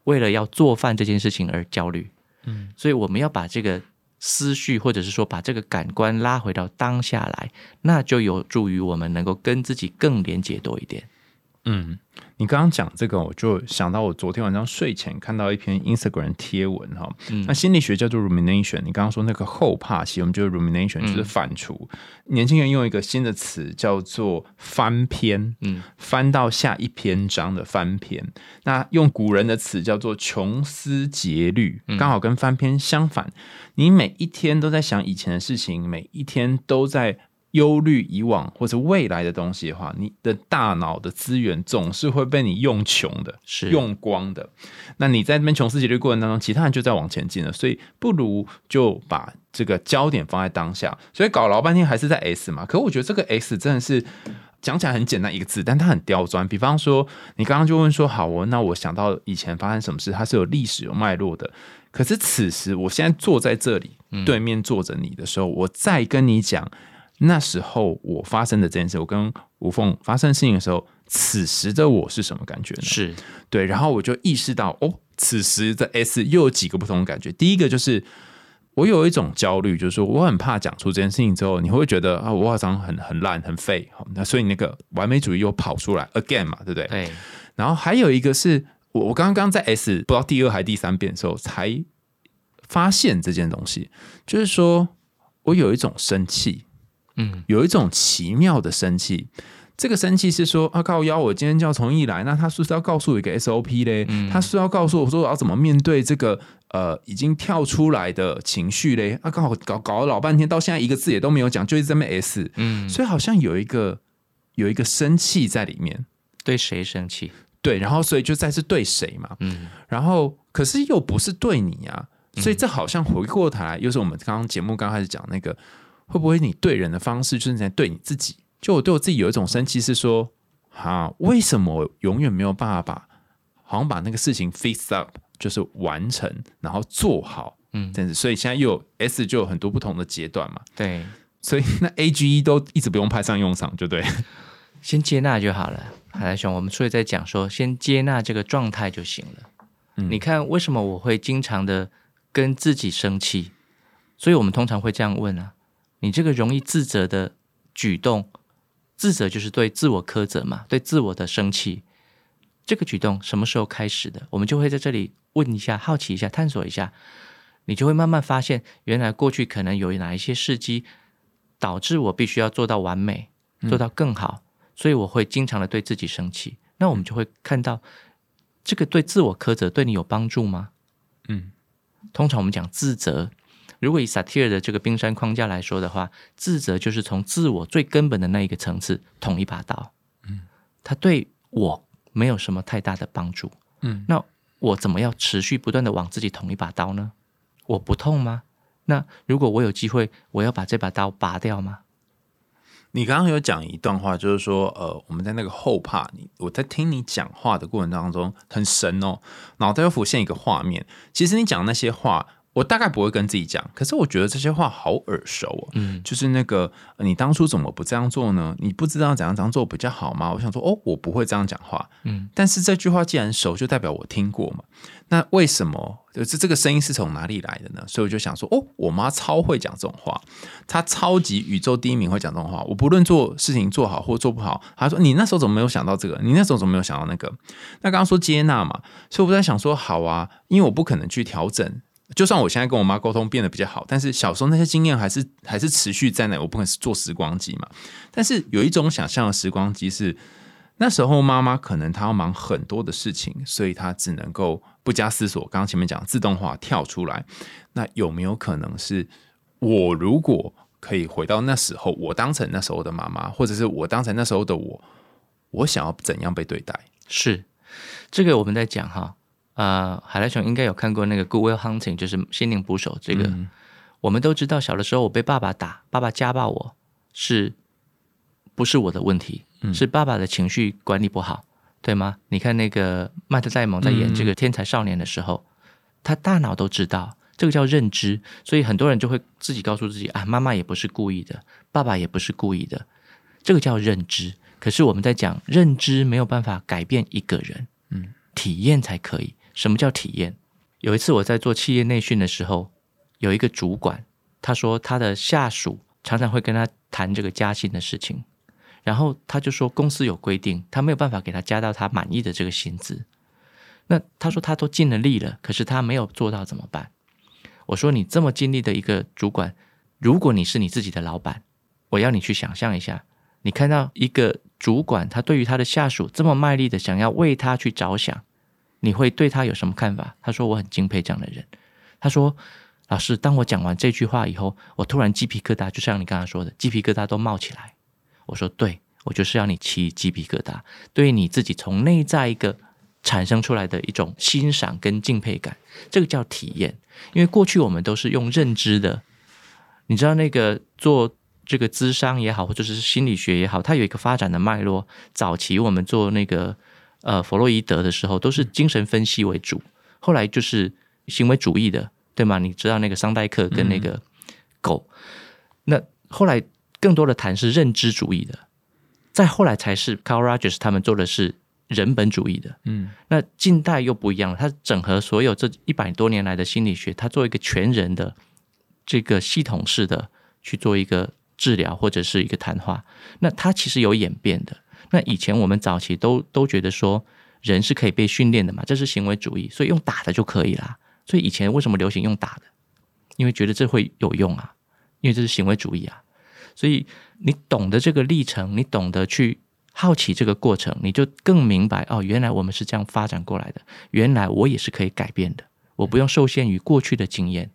为了要做饭这件事情而焦虑。嗯，所以我们要把这个思绪，或者是说把这个感官拉回到当下来，那就有助于我们能够跟自己更连接多一点。嗯，你刚刚讲这个，我就想到我昨天晚上睡前看到一篇 Instagram 贴文哈。那心理学叫做 rumination。你刚刚说那个后怕期，我们就是 rumination，就是反刍。年轻人用一个新的词叫做翻篇，嗯，翻到下一篇章的翻篇。那用古人的词叫做穷思竭虑，刚好跟翻篇相反。你每一天都在想以前的事情，每一天都在。忧虑以往或者未来的东西的话，你的大脑的资源总是会被你用穷的，是用光的。那你在那边穷思竭虑过程当中，其他人就在往前进了，所以不如就把这个焦点放在当下。所以搞老半天还是在 S 嘛？可我觉得这个 S 真的是讲起来很简单一个字，但它很刁钻。比方说，你刚刚就问说，好，我那我想到以前发生什么事，它是有历史有脉络的。可是此时我现在坐在这里，对面坐着你的时候，我再跟你讲。那时候我发生的这件事，我跟吴凤发生事情的时候，此时的我是什么感觉呢？是对，然后我就意识到，哦，此时的 S 又有几个不同的感觉。第一个就是我有一种焦虑，就是说我很怕讲出这件事情之后，你会觉得啊，我好像很很烂很废。好，那所以那个完美主义又跑出来 again 嘛，对不对？对。然后还有一个是我我刚刚在 S 不知道第二还第三遍的时候才发现这件东西，就是说我有一种生气。嗯，有一种奇妙的生气，这个生气是说啊，靠邀我今天叫从一来，那他是不是要告诉我一个 SOP 嘞？他是要告诉我说我要怎么面对这个呃已经跳出来的情绪嘞？啊，刚好搞搞了老半天，到现在一个字也都没有讲，就一直在那 S，嗯，所以好像有一个有一个生气在里面，对谁生气？对，然后所以就再是对谁嘛？嗯，然后可是又不是对你啊，所以这好像回过头来，又是我们刚刚节目刚开始讲那个。会不会你对人的方式就是在对你自己？就我对我自己有一种生气，是说，啊，为什么永远没有办法把，好像把那个事情 fix up，就是完成，然后做好，嗯，这样子。所以现在又有 S 就有很多不同的阶段嘛。对，所以那 A G E 都一直不用派上用场，就对，先接纳就好了。海来熊，我们所以在讲说，先接纳这个状态就行了。嗯，你看为什么我会经常的跟自己生气？所以我们通常会这样问啊。你这个容易自责的举动，自责就是对自我苛责嘛，对自我的生气。这个举动什么时候开始的？我们就会在这里问一下，好奇一下，探索一下，你就会慢慢发现，原来过去可能有哪一些事机导致我必须要做到完美，做到更好，所以我会经常的对自己生气。那我们就会看到，这个对自我苛责对你有帮助吗？嗯，通常我们讲自责。如果以萨提尔的这个冰山框架来说的话，自责就是从自我最根本的那一个层次捅一把刀，嗯，他对我没有什么太大的帮助，嗯，那我怎么要持续不断的往自己捅一把刀呢？我不痛吗？那如果我有机会，我要把这把刀拔掉吗？你刚刚有讲一段话，就是说，呃，我们在那个后怕你，我在听你讲话的过程当中很神哦，脑袋又浮现一个画面，其实你讲那些话。我大概不会跟自己讲，可是我觉得这些话好耳熟哦。嗯就是那个呃你当初怎么不这样做呢？你不知道怎样这样做比较好吗？我想说，哦，我不会这样讲话。嗯，但是这句话既然熟，就代表我听过嘛。那为什么就是这个声音是从哪里来的呢？所以我就想说，哦，我妈超会讲这种话，她超级宇宙第一名会讲这种话。我不论做事情做好或做不好，她说你那时候怎么没有想到这个？你那时候怎么没有想到那个？那刚刚说接纳嘛，所以我在想说，好啊，因为我不可能去调整。就算我现在跟我妈沟通变得比较好，但是小时候那些经验还是还是持续在那，我不可能是做时光机嘛。但是有一种想象的时光机是，那时候妈妈可能她要忙很多的事情，所以她只能够不加思索，刚刚前面讲自动化跳出来。那有没有可能是我如果可以回到那时候，我当成那时候的妈妈，或者是我当成那时候的我，我想要怎样被对待？是这个我们在讲哈，呃，海来熊应该有看过那个《Good Will Hunting》，就是心灵捕手。这个、嗯我们都知道，小的时候我被爸爸打，爸爸家暴我是不是我的问题？是爸爸的情绪管理不好，对吗？你看那个麦特戴蒙在演这个天才少年的时候，他大脑都知道。这个叫认知，所以很多人就会自己告诉自己啊，妈妈也不是故意的，爸爸也不是故意的，这个叫认知。可是我们在讲认知没有办法改变一个人，嗯，体验才可以。什么叫体验？有一次我在做企业内训的时候，有一个主管，他说他的下属常常会跟他谈这个加薪的事情，然后他就说公司有规定，他没有办法给他加到他满意的这个薪资。那他说他都尽了力了，可是他没有做到怎么办？我说你这么尽力的一个主管，如果你是你自己的老板，我要你去想象一下，你看到一个主管他对于他的下属这么卖力的想要为他去着想，你会对他有什么看法？他说我很敬佩这样的人。他说老师，当我讲完这句话以后，我突然鸡皮疙瘩，就像你刚刚说的，鸡皮疙瘩都冒起来。我说对，我就是要你起鸡皮疙瘩，对你自己从内在一个产生出来的一种欣赏跟敬佩感，这个叫体验。因为过去我们都是用认知的，你知道那个做这个咨商也好，或者是心理学也好，它有一个发展的脉络。早期我们做那个呃弗洛伊德的时候，都是精神分析为主，后来就是行为主义的，对吗？你知道那个桑代克跟那个狗，那后来更多的谈是认知主义的，再后来才是 Carl Rogers 他们做的是人本主义的。嗯那近代又不一样了，它整合所有这一百多年来的心理学，它做一个全人的这个系统式的去做一个治疗或者是一个谈话。那它其实有演变的。那以前我们早期都都觉得说人是可以被训练的嘛，这是行为主义，所以用打的就可以啦。所以以前为什么流行用打的？因为觉得这会有用啊，因为这是行为主义啊。所以你懂得这个历程，你懂得去好奇这个过程，你就更明白哦，原来我们是这样发展过来的。原来我也是可以改变的，我不用受限于过去的经验，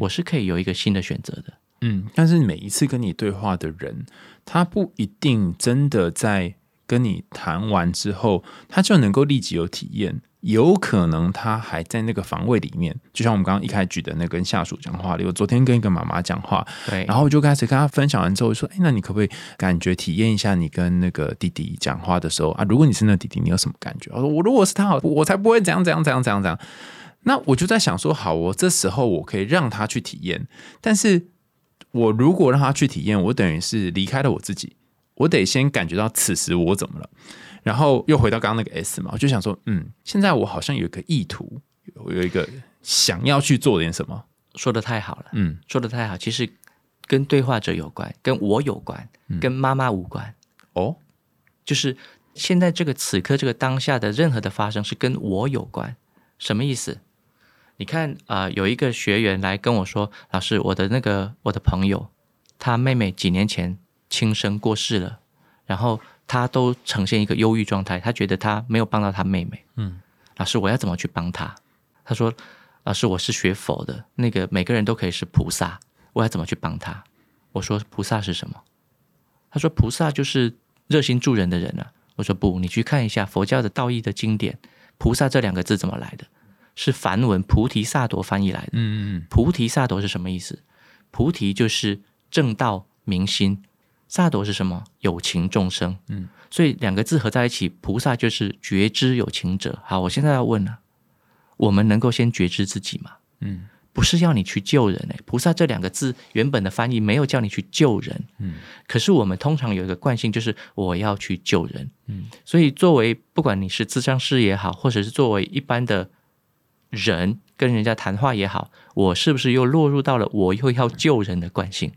我是可以有一个新的选择的。嗯，但是每一次跟你对话的人，他不一定真的在跟你谈完之后，他就能够立即有体验。有可能他还在那个防卫里面，就像我们刚刚一开始举的那跟下属讲话里，我昨天跟一个妈妈讲话，对，然后我就开始跟他分享完之后说：“哎，那你可不可以感觉体验一下你跟那个弟弟讲话的时候啊？如果你是那弟弟，你有什么感觉？”我说：“我如果是他，我才不会怎样怎样怎样怎样怎样。”那我就在想说，好，我这时候我可以让他去体验，但是我如果让他去体验，我等于是离开了我自己，我得先感觉到此时我怎么了，然后又回到刚刚那个 S 嘛，我就想说，嗯，现在我好像有一个意图，有有一个想要去做点什么，说的太好了，嗯说的太好。其实跟对话者有关，跟我有关，跟妈妈无关。哦，就是现在这个此刻这个当下的任何的发生是跟我有关，什么意思？你看啊、呃有一个学员来跟我说，老师，我的那个我的朋友，他妹妹几年前轻生过世了，然后他都呈现一个忧郁状态，他觉得他没有帮到他妹妹。嗯，老师，我要怎么去帮他？他说，老师，我是学佛的，那个每个人都可以是菩萨，我要怎么去帮他？我说，菩萨是什么？他说，菩萨就是热心助人的人啊。我说不，你去看一下佛教的道义的经典，菩萨这两个字怎么来的？是梵文菩提萨埵翻译来的。嗯嗯菩提萨埵是什么意思？菩提就是正道明心，萨埵是什么？有情众生。嗯，所以两个字合在一起，菩萨就是觉知有情者。好，我现在要问了，我们能够先觉知自己吗？嗯不是要你去救人哎，菩萨这两个字原本的翻译没有叫你去救人，嗯，可是我们通常有一个惯性，就是我要去救人，嗯，所以作为不管你是智商师也好，或者是作为一般的人跟人家谈话也好，我是不是又落入到了我又要救人的惯性？嗯，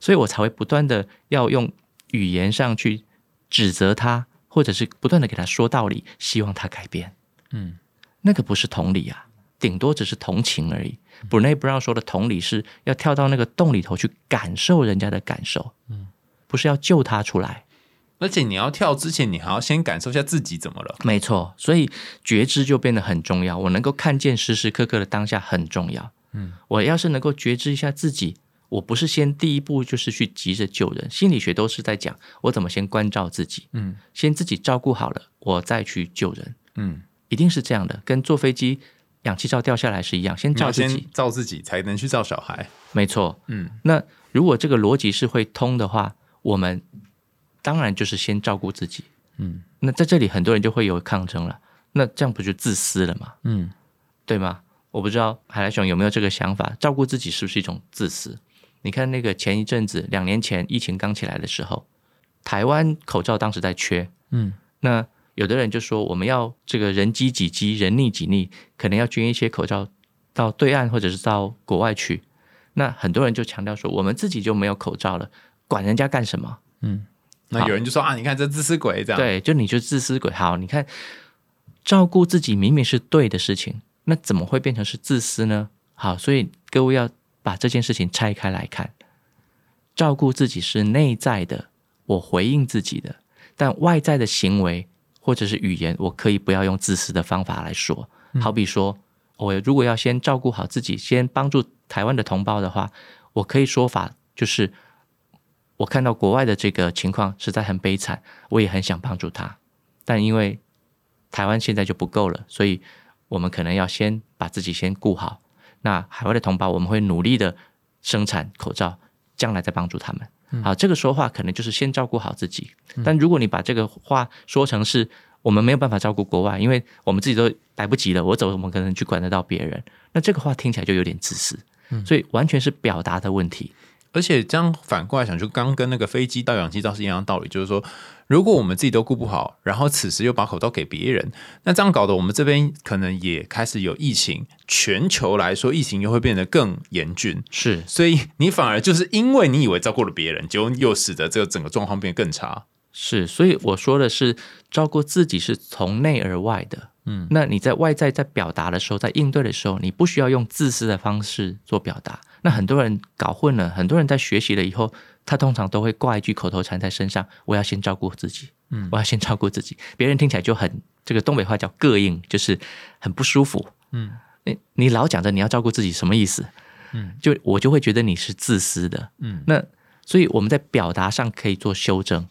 所以我才会不断的要用语言上去指责他，或者是不断的给他说道理，希望他改变。嗯，那个不是同理啊，顶多只是同情而已。布内布让说的同理是要跳到那个洞里头去感受人家的感受，嗯，不是要救他出来。而且你要跳之前，你还要先感受一下自己怎么了。没错，所以觉知就变得很重要。我能够看见时时刻刻的当下很重要。嗯，我要是能够觉知一下自己。我不是先第一步就是去急着救人，心理学都是在讲我怎么先关照自己，嗯，先自己照顾好了，我再去救人，嗯，一定是这样的，跟坐飞机氧气罩掉下来是一样，先照自己，照自己才能去照小孩，没错，嗯，那如果这个逻辑是会通的话，我们当然就是先照顾自己，嗯，那在这里很多人就会有抗争了，那这样不就自私了吗？嗯，对吗？我不知道海来熊有没有这个想法，照顾自己是不是一种自私？你看那个前一阵子，两年前疫情刚起来的时候，台湾口罩当时在缺，嗯，那有的人就说我们要这个人机几机，人力几力，可能要捐一些口罩到对岸或者是到国外去。那很多人就强调说，我们自己就没有口罩了，管人家干什么？嗯，那有人就说啊，你看这自私鬼这样，对，就你就自私鬼。好，你看照顾自己明明是对的事情，那怎么会变成是自私呢？好，所以各位要。把这件事情拆开来看，照顾自己是内在的，我回应自己的；但外在的行为或者是语言，我可以不要用自私的方法来说。好比说，我如果要先照顾好自己，先帮助台湾的同胞的话，我可以说法就是：我看到国外的这个情况实在很悲惨，我也很想帮助他，但因为台湾现在就不够了，所以我们可能要先把自己先顾好。那海外的同胞，我们会努力的生产口罩，将来再帮助他们。好，这个说话可能就是先照顾好自己。但如果你把这个话说成是我们没有办法照顾国外，因为我们自己都来不及了，我走，我们可能去管得到别人。那这个话听起来就有点自私，所以完全是表达的问题。而且这样反过来想，就刚跟那个飞机到氧气罩是一样的道理，就是说，如果我们自己都顾不好，然后此时又把口罩给别人，那这样搞得我们这边可能也开始有疫情，全球来说疫情又会变得更严峻。是，所以你反而就是因为你以为照顾了别人，结果又使得这个整个状况变得更差。是，所以我说的是照顾自己是从内而外的。嗯，那你在外在在表达的时候，在应对的时候，你不需要用自私的方式做表达。那很多人搞混了，很多人在学习了以后，他通常都会挂一句口头禅在身上：“我要先照顾自己，嗯，我要先照顾自己。”别人听起来就很这个东北话叫膈应，就是很不舒服。嗯，你你老讲着你要照顾自己，什么意思？嗯，就我就会觉得你是自私的。嗯，那所以我们在表达上可以做修正，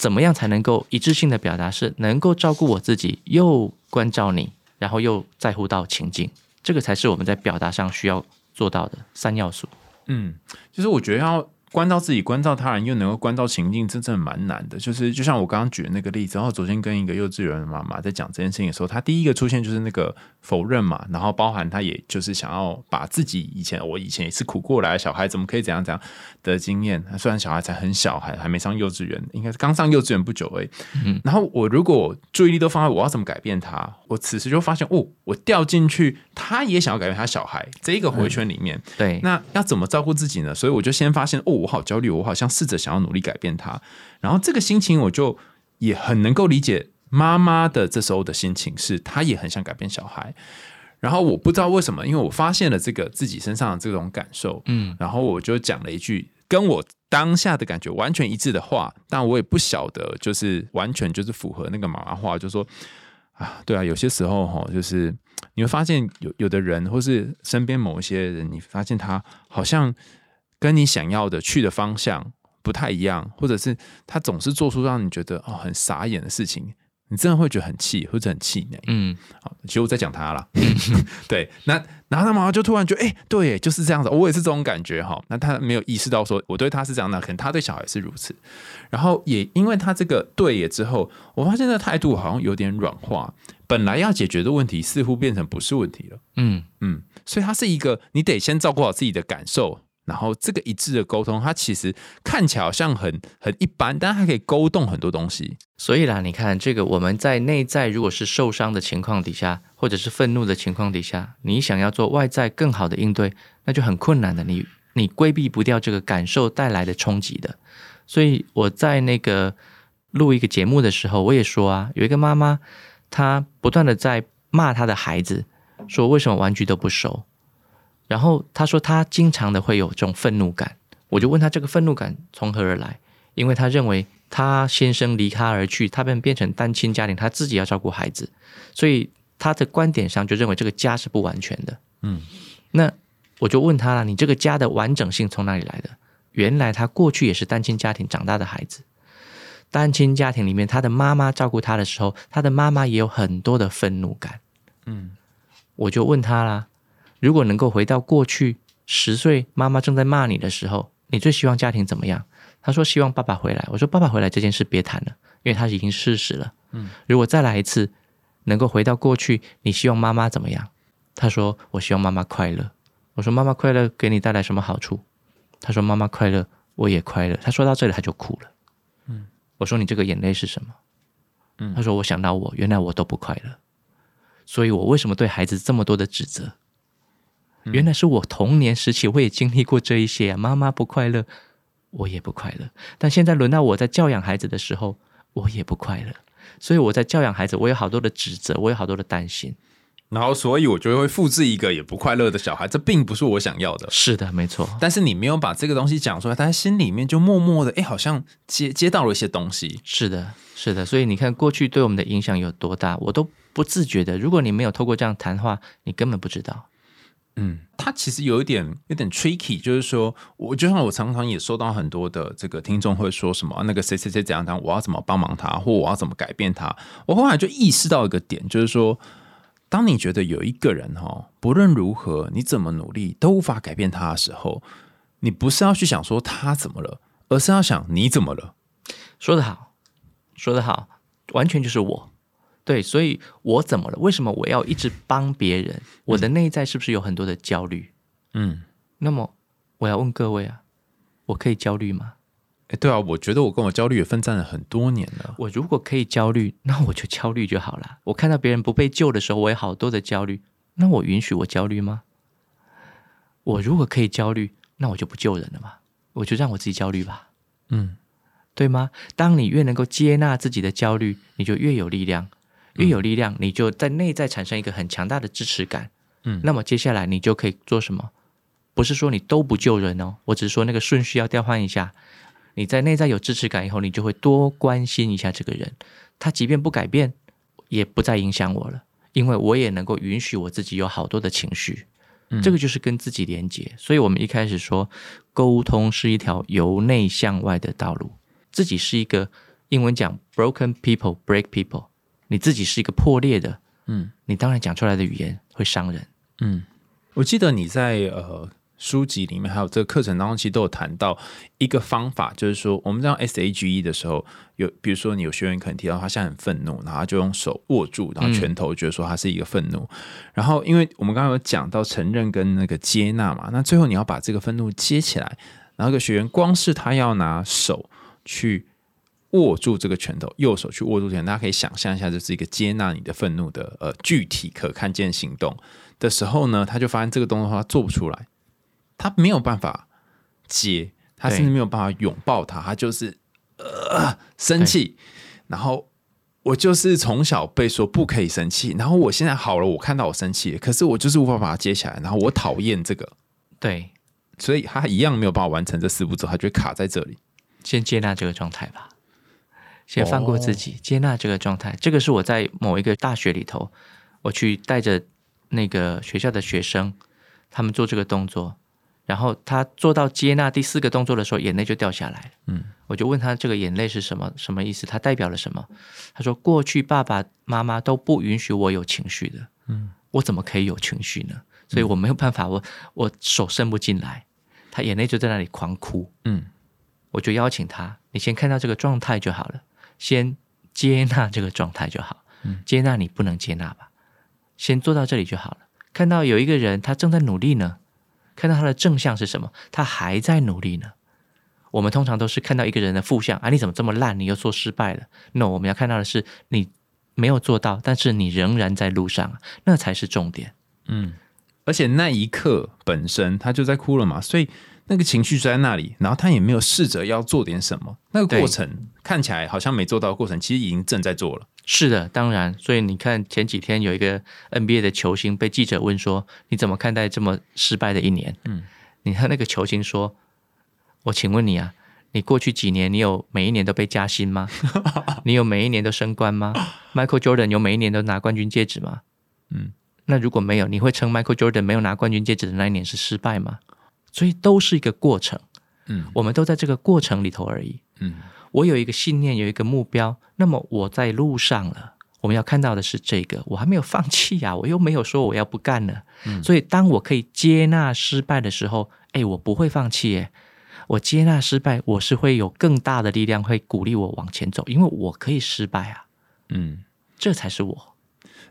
怎么样才能够一致性的表达是能够照顾我自己，又关照你，然后又在乎到情境，这个才是我们在表达上需要。做到的三要素，嗯，其实我觉得要。关照自己，关照他人，又能够关照情境，真正蛮难的。就是就像我刚刚举的那个例子，然后昨天跟一个幼稚园的妈妈在讲这件事情的时候，她第一个出现就是那个否认嘛，然后包含她也就是想要把自己以前我以前也是苦过来的小孩，怎么可以怎样怎样的经验？虽然小孩才很小，还还没上幼稚园，应该是刚上幼稚园不久哎。嗯，然后我如果注意力都放在我要怎么改变他，我此时就发现哦，我掉进去，他也想要改变他小孩这一个回圈里面。对，那要怎么照顾自己呢？所以我就先发现哦。我好焦虑，我好像试着想要努力改变他，然后这个心情我就也很能够理解妈妈的这时候的心情，是她也很想改变小孩。然后我不知道为什么，因为我发现了这个自己身上的这种感受，嗯，然后我就讲了一句跟我当下的感觉完全一致的话，但我也不晓得就是完全就是符合那个妈妈话，就说啊，对啊，有些时候哈，就是你会发现有有的人或是身边某一些人，你发现他好像。跟你想要的去的方向不太一样，或者是他总是做出让你觉得哦很傻眼的事情，你真的会觉得很气或者很气馁。嗯，好，其实我在讲他了。对，那然后他妈妈就突然觉得，哎，对，就是这样子，我也是这种感觉哈。那他没有意识到说我对他是这样的，可能他对小孩是如此。然后也因为他这个对也之后，我发现的态度好像有点软化。本来要解决的问题，似乎变成不是问题了。嗯，嗯，所以它是一个，你得先照顾好自己的感受，然后这个一致的沟通，它其实看起来好像很很一般，但它可以勾动很多东西。所以啦，你看这个我们在内在如果是受伤的情况底下，或者是愤怒的情况底下，你想要做外在更好的应对，那就很困难的。你你规避不掉这个感受带来的冲击的。所以我在那个录一个节目的时候，我也说啊，有一个妈妈，她不断的在骂她的孩子，说为什么玩具都不收。然后他说他经常的会有这种愤怒感，我就问他这个愤怒感从何而来，因为他认为他先生离她而去，他便变成单亲家庭，他自己要照顾孩子，所以他的观点上就认为这个家是不完全的。嗯，那我就问他了，你这个家的完整性从哪里来的？原来他过去也是单亲家庭长大的孩子，单亲家庭里面，他的妈妈照顾他的时候，他的妈妈也有很多的愤怒感。嗯，我就问他啦，如果能够回到过去十岁，妈妈正在骂你的时候，你最希望家庭怎么样？他说希望爸爸回来。我说爸爸回来这件事别谈了，因为他已经事实了。嗯，如果再来一次，能够回到过去，你希望妈妈怎么样？他说我希望妈妈快乐。我说妈妈快乐给你带来什么好处？他说妈妈快乐，我也快乐。他说到这里，他就哭了。嗯，我说你这个眼泪是什么？嗯她说我想到我，原来我都不快乐，所以我为什么对孩子这么多的指责？原来是我童年时期我也经历过这一些啊，妈妈不快乐，我也不快乐。但现在轮到我在教养孩子的时候，我也不快乐。所以我在教养孩子，我有好多的指责，我有好多的担心。然后所以我就会复制一个也不快乐的小孩，这并不是我想要的。是的，没错。但是你没有把这个东西讲出来，他心里面就默默的，哎，好像接接到了一些东西。是的，是的，所以你看过去对我们的影响有多大，我都不自觉的。如果你没有透过这样谈话，你根本不知道。嗯，他其实有一点有点 tricky，就是说，我就像我常常也收到很多的这个听众会说什么，啊那个谁谁谁怎样怎样，我要怎么帮忙他，或我要怎么改变他。我后来就意识到一个点，就是说，当你觉得有一个人哈，不论如何你怎么努力都无法改变他的时候，你不是要去想说他怎么了，而是要想你怎么了。说得好，说得好，完全就是我。对，所以我怎么了？为什么我要一直帮别人？我的内在是不是有很多的焦虑？嗯，那么我要问各位啊，我可以焦虑吗？哎，对啊，我觉得我跟我焦虑也奋战了很多年了。我如果可以焦虑，那我就焦虑就好了。我看到别人不被救的时候，我有好多的焦虑，那我允许我焦虑吗？我如果可以焦虑，那我就不救人了嘛，我就让我自己焦虑吧，嗯对吗？当你越能够接纳自己的焦虑，你就越有力量，越有力量，你就在内在产生一个很强大的支持感。嗯那么接下来你就可以做什么？不是说你都不救人哦，我只是说那个顺序要调换一下。你在内在有支持感以后，你就会多关心一下这个人。他即便不改变，也不再影响我了，因为我也能够允许我自己有好多的情绪。嗯这个就是跟自己连接。所以我们一开始说，沟通是一条由内向外的道路。自己是一个英文讲 broken people break people，你自己是一个破裂的，嗯你当然讲出来的语言会伤人。嗯，我记得你在呃书籍里面还有这个课程当中，其实都有谈到一个方法，就是说我们在 S A G E 的时候，有比如说你有学员可能提到他现在很愤怒，然后他就用手握住，然后拳头觉得说他是一个愤怒，然后因为我们刚刚有讲到承认跟那个接纳嘛，那最后你要把这个愤怒接起来，然后一个学员光是他要拿手去。握住这个拳头，右手去握住拳头，大家可以想象一下，这是一个接纳你的愤怒的呃具体可看见行动。的时候呢，他就发现这个动作他做不出来，他没有办法接，他甚至没有办法拥抱他，他就是呃生气，然后我就是从小被说不可以生气，然后我现在好了，我看到我生气，可是我就是无法把它接起来，然后我讨厌这个，对，所以他一样没有办法完成这四步骤，他就会卡在这里。先接纳这个状态吧，先放过自己，接纳这个状态。这个是我在某一个大学里头，我去带着那个学校的学生，他们做这个动作，然后他做到接纳第四个动作的时候，眼泪就掉下来了。嗯，我就问他这个眼泪是什么，什么意思？它代表了什么？他说过去爸爸妈妈都不允许我有情绪的，嗯，我怎么可以有情绪呢？所以我没有办法，我我手伸不进来，他眼泪就在那里狂哭。嗯我就邀请他，你先看到这个状态就好了，先接纳这个状态就好。接纳你不能接纳吧，先做到这里就好了。看到有一个人他正在努力呢，看到他的正向是什么，他还在努力呢。我们通常都是看到一个人的负向啊，你怎么这么烂？你又做失败了。那我们要看到的是你没有做到，但是你仍然在路上，那才是重点。嗯，而且那一刻本身他就在哭了嘛，所以那个情绪就在那里，然后他也没有试着要做点什么。那个过程看起来好像没做到，过程其实已经正在做了。是的，当然。所以你看前几天有一个 NBA 的球星被记者问说：“你怎么看待这么失败的一年？”嗯，你看那个球星说。我请问你啊，你过去几年，你有每一年都被加薪吗？你有每一年都升官吗？Michael Jordan 有每一年都拿冠军戒指吗？嗯，那如果没有，你会称 Michael Jordan 没有拿冠军戒指的那一年是失败吗？所以都是一个过程，嗯，我们都在这个过程里头而已，嗯，我有一个信念，有一个目标，那么我在路上了。我们要看到的是这个，我还没有放弃呀，我又没有说我要不干了，嗯，所以当我可以接纳失败的时候，哎，我不会放弃，哎。我接纳失败，我是会有更大的力量会鼓励我往前走，因为我可以失败啊。嗯，这才是我。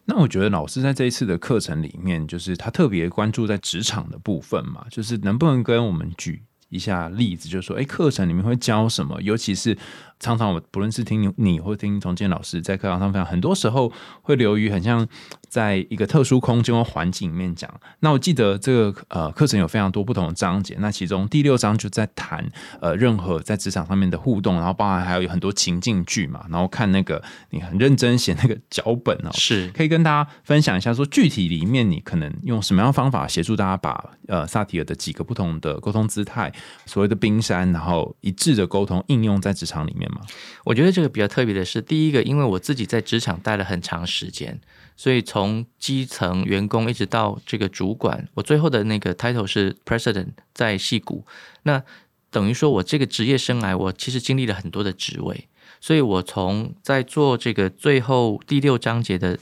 那我觉得老师在这一次的课程里面，就是他特别关注在职场的部分嘛，就是能不能跟我们举一下例子，就是说，哎，课程里面会教什么？尤其是常常我不论是听你或听从建老师在课堂上分享，很多时候会流于很像。在一个特殊空间或环境里面讲，那我记得这个呃课程有非常多不同的章节，那其中第六章就在谈呃任何在职场上面的互动，然后包含还有很多情境剧嘛，然后看那个你很认真写那个脚本哦，是可以跟大家分享一下，说具体里面你可能用什么样方法协助大家把呃萨提尔的几个不同的沟通姿态，所谓的冰山，然后一致的沟通应用在职场里面吗？我觉得这个比较特别的是，第一个，因为我自己在职场待了很长时间。所以从基层员工一直到这个主管，我最后的那个 title 是 president，在戏谷。那等于说我这个职业生涯，我其实经历了很多的职位。所以我从在做这个最后第六章节的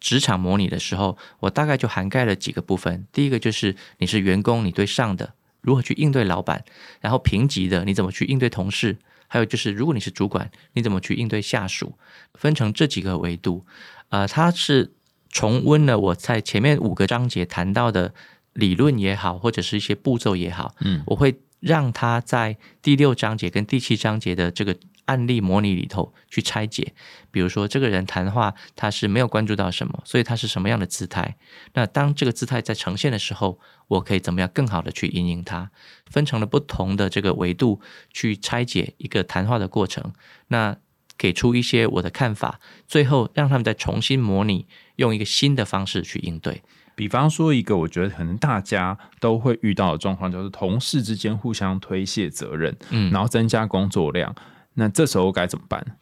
职场模拟的时候，我大概就涵盖了几个部分。第一个就是你是员工，你对上的如何去应对老板，然后评级的你怎么去应对同事，还有就是如果你是主管，你怎么去应对下属，分成这几个维度。呃，它是重温了我在前面五个章节谈到的理论也好，或者是一些步骤也好，嗯，我会让他在第六章节跟第七章节的这个案例模拟里头去拆解。比如说，这个人谈话他是没有关注到什么，所以他是什么样的姿态？那当这个姿态在呈现的时候，我可以怎么样更好的去引领他？分成了不同的这个维度去拆解一个谈话的过程。那给出一些我的看法，最后让他们再重新模拟，用一个新的方式去应对。比方说，一个我觉得可能大家都会遇到的状况，就是同事之间互相推卸责任，嗯，然后增加工作量。那这时候该怎么办？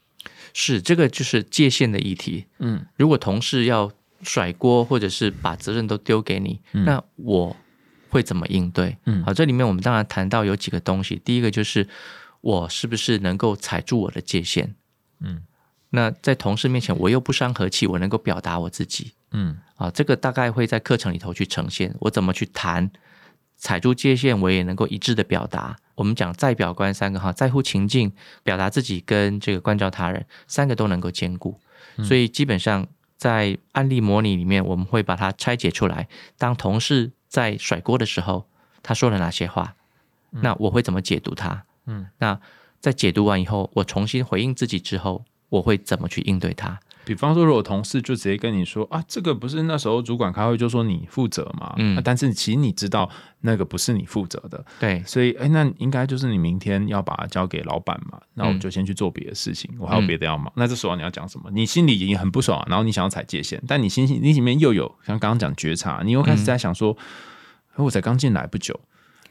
是这个就是界限的议题。嗯，如果同事要甩锅，或者是把责任都丢给你，那我会怎么应对？嗯，好，这里面我们当然谈到有几个东西。第一个就是我是不是能够踩住我的界限？嗯，那在同事面前，我又不伤和气，我能够表达我自己。嗯，啊，这个大概会在课程里头去呈现，我怎么去谈，踩住界限，我也能够一致的表达。我们讲在表观三个哈，在乎情境，表达自己跟这个关照他人，三个都能够兼顾。所以基本上在案例模拟里面，我们会把它拆解出来。当同事在甩锅的时候，他说了哪些话？那我会怎么解读他？嗯，那。在解读完以后，我重新回应自己之后，我会怎么去应对他？比方说，如果同事就直接跟你说啊，这个不是那时候主管开会就说你负责嘛，嗯，但是其实你知道那个不是你负责的，对，所以哎，那应该就是你明天要把它交给老板嘛，那我们就先去做别的事情，我还有别的要忙。那这时候你要讲什么？你心里已经很不爽，然后你想要踩界限，但你心你里面又有像刚刚讲觉察，你又开始在想说，我才刚进来不久。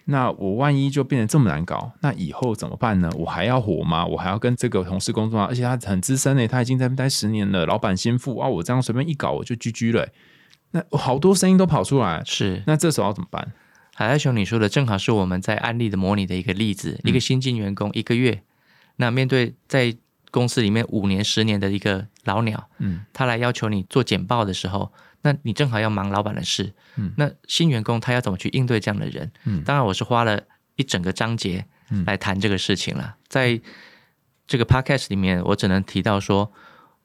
那我万一就变得这么难搞，那以后怎么办呢？我还要活吗？我还要跟这个同事工作吗？而且他很资深诶，他已经在那待十年了，老板心腹啊！我这样随便一搞，我就 GG 了。那好多声音都跑出来，是那这时候要怎么办？海爱雄，你说的正好是我们在案例的模拟的一个例子。一个新进员工一个月，那面对在公司里面五年、十年的一个老鸟，嗯，他来要求你做简报的时候。那你正好要忙老板的事，嗯，那新员工他要怎么去应对这样的人？嗯，当然我是花了一整个章节来谈这个事情了。在这个 podcast 里面，我只能提到说，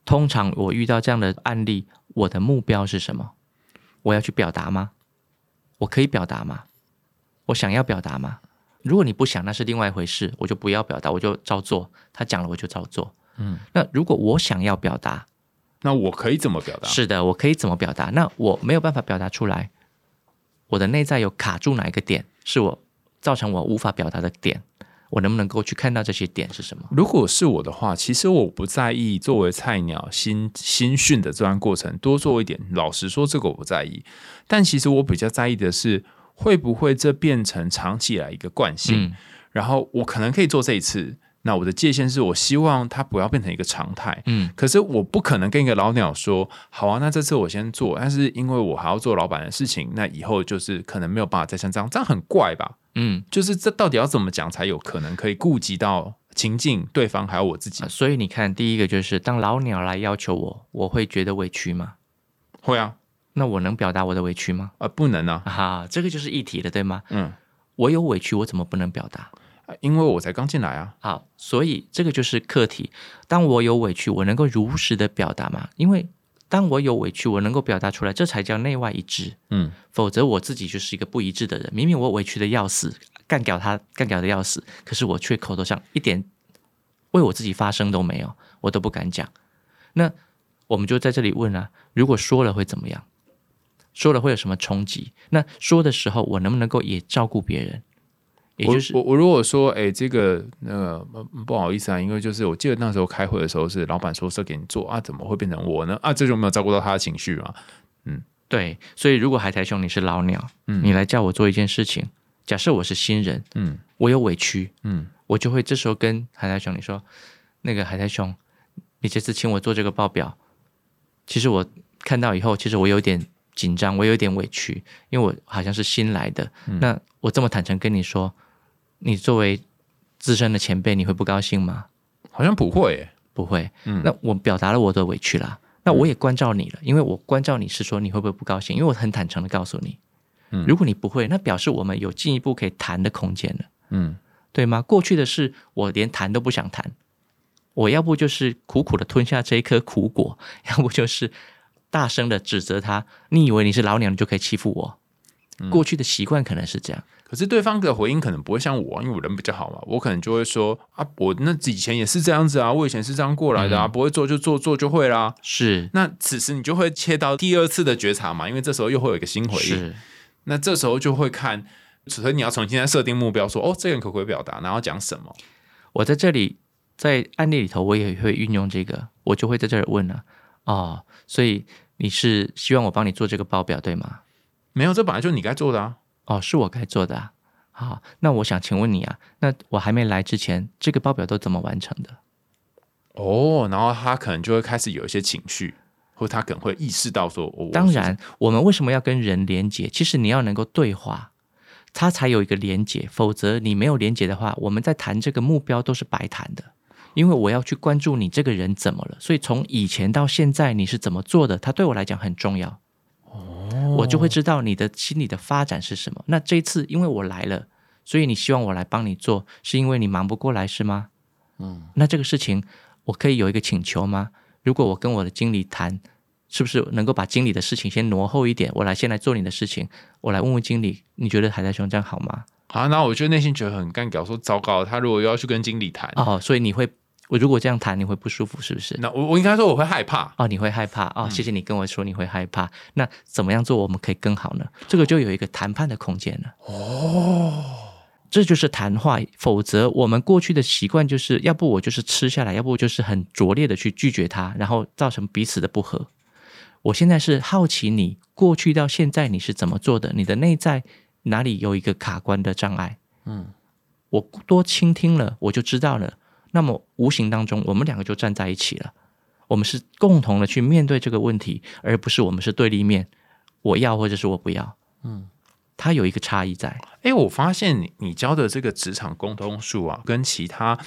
通常我遇到这样的案例，我的目标是什么？我要去表达吗？我可以表达吗？我想要表达吗？如果你不想，那是另外一回事，我就不要表达，我就照做。他讲了，我就照做。嗯，那如果我想要表达，那我可以怎么表达？是的，我可以怎么表达？那我没有办法表达出来，我的内在有卡住哪一个点，是我造成我无法表达的点？我能不能够去看到这些点是什么？如果是我的话，其实我不在意作为菜鸟新新训的这段过程多做一点。老实说，这个我不在意。但其实我比较在意的是，会不会这变成长期来一个惯性？然后我可能可以做这一次。那我的界限是我希望它不要变成一个常态，嗯，可是我不可能跟一个老鸟说，好啊，那这次我先做，但是因为我还要做老板的事情，那以后就是可能没有办法再像这样，这样很怪吧，嗯，就是这到底要怎么讲才有可能可以顾及到情境、对方还有我自己？所以你看，第一个就是当老鸟来要求我，我会觉得委屈吗？会啊，那我能表达我的委屈吗？啊，不能啊，哈，这个就是一体的，对吗？嗯，我有委屈，我怎么不能表达？因为我才刚进来啊，好，所以这个就是课题。当我有委屈，我能够如实的表达吗？因为当我有委屈，我能够表达出来，这才叫内外一致。嗯，否则我自己就是一个不一致的人。明明我委屈的要死，干掉他，干掉的要死，可是我却口头上一点为我自己发声都没有，我都不敢讲。那我们就在这里问啊：如果说了会怎么样？说了会有什么冲击？那说的时候，我能不能够也照顾别人？我我我如果说，哎，这个那个不好意思啊，因为就是我记得那时候开会的时候是老板说是给你做啊，怎么会变成我呢？啊，这就没有照顾到他的情绪嘛？嗯，对，所以如果海苔兄你是老鸟，嗯，你来叫我做一件事情，假设我是新人，嗯，我有委屈，嗯，我就会这时候跟海苔兄你说，那个海苔兄，你这次请我做这个报表，其实我看到以后，其实我有点紧张，我有点委屈，因为我好像是新来的，那我这么坦诚跟你说。你作为资深的前辈，你会不高兴吗？好像不会，不会。嗯，那我表达了我的委屈啦，那我也关照你了，因为我关照你是说你会不会不高兴？因为我很坦诚的告诉你，嗯，如果你不会，那表示我们有进一步可以谈的空间了，嗯，对吗？过去的事我连谈都不想谈，我要不就是苦苦的吞下这一颗苦果，要不就是大声的指责他。你以为你是老娘，你就可以欺负我？过去的习惯可能是这样。可是对方的回应可能不会像我，因为我人比较好嘛，我可能就会说啊，我那以前也是这样子啊，我以前是这样过来的啊，不会做就做做就会啦。是，那此时你就会切到第二次的觉察嘛，因为这时候又会有一个新回应。那这时候就会看，所以你要重新再设定目标，说哦，这个人可不可以表达，然后讲什么？我在这里在案例里头，我也会运用这个，我就会在这里问了哦，所以你是希望我帮你做这个报表对吗？没有，这本来就是你该做的啊。哦，是我该做的啊！好，那我想请问你啊，那我还没来之前，这个报表都怎么完成的？哦，然后他可能就会开始有一些情绪，或他可能会意识到说，当然，我们为什么要跟人连接？其实你要能够对话，他才有一个连接，否则你没有连接的话，我们在谈这个目标都是白谈的。因为我要去关注你这个人怎么了，所以从以前到现在你是怎么做的，他对我来讲很重要。我就会知道你的心理的发展是什么。那这一次因为我来了，所以你希望我来帮你做，是因为你忙不过来是吗？嗯，那这个事情我可以有一个请求吗？如果我跟我的经理谈，是不是能够把经理的事情先挪后一点，我来先来做你的事情？我来问问经理，你觉得海苔兄这样好吗？啊，那我就内心觉得很尴尬，说糟糕，他如果要去跟经理谈哦，所以你会。我如果这样谈，你会不舒服是不是？那我我应该说我会害怕哦，你会害怕哦。谢谢你跟我说你会害怕。那怎么样做我们可以更好呢？这个就有一个谈判的空间了。哦，这就是谈话。否则我们过去的习惯就是要不我就是吃下来，要不就是很拙劣的去拒绝他，然后造成彼此的不和。我现在是好奇你过去到现在你是怎么做的？你的内在哪里有一个卡关的障碍？嗯，我多倾听了，我就知道了。那么无形当中，我们两个就站在一起了。我们是共同的去面对这个问题，而不是我们是对立面。我要或者是我不要。嗯，它有一个差异在。哎，我发现你你教的这个职场沟通术啊，跟其他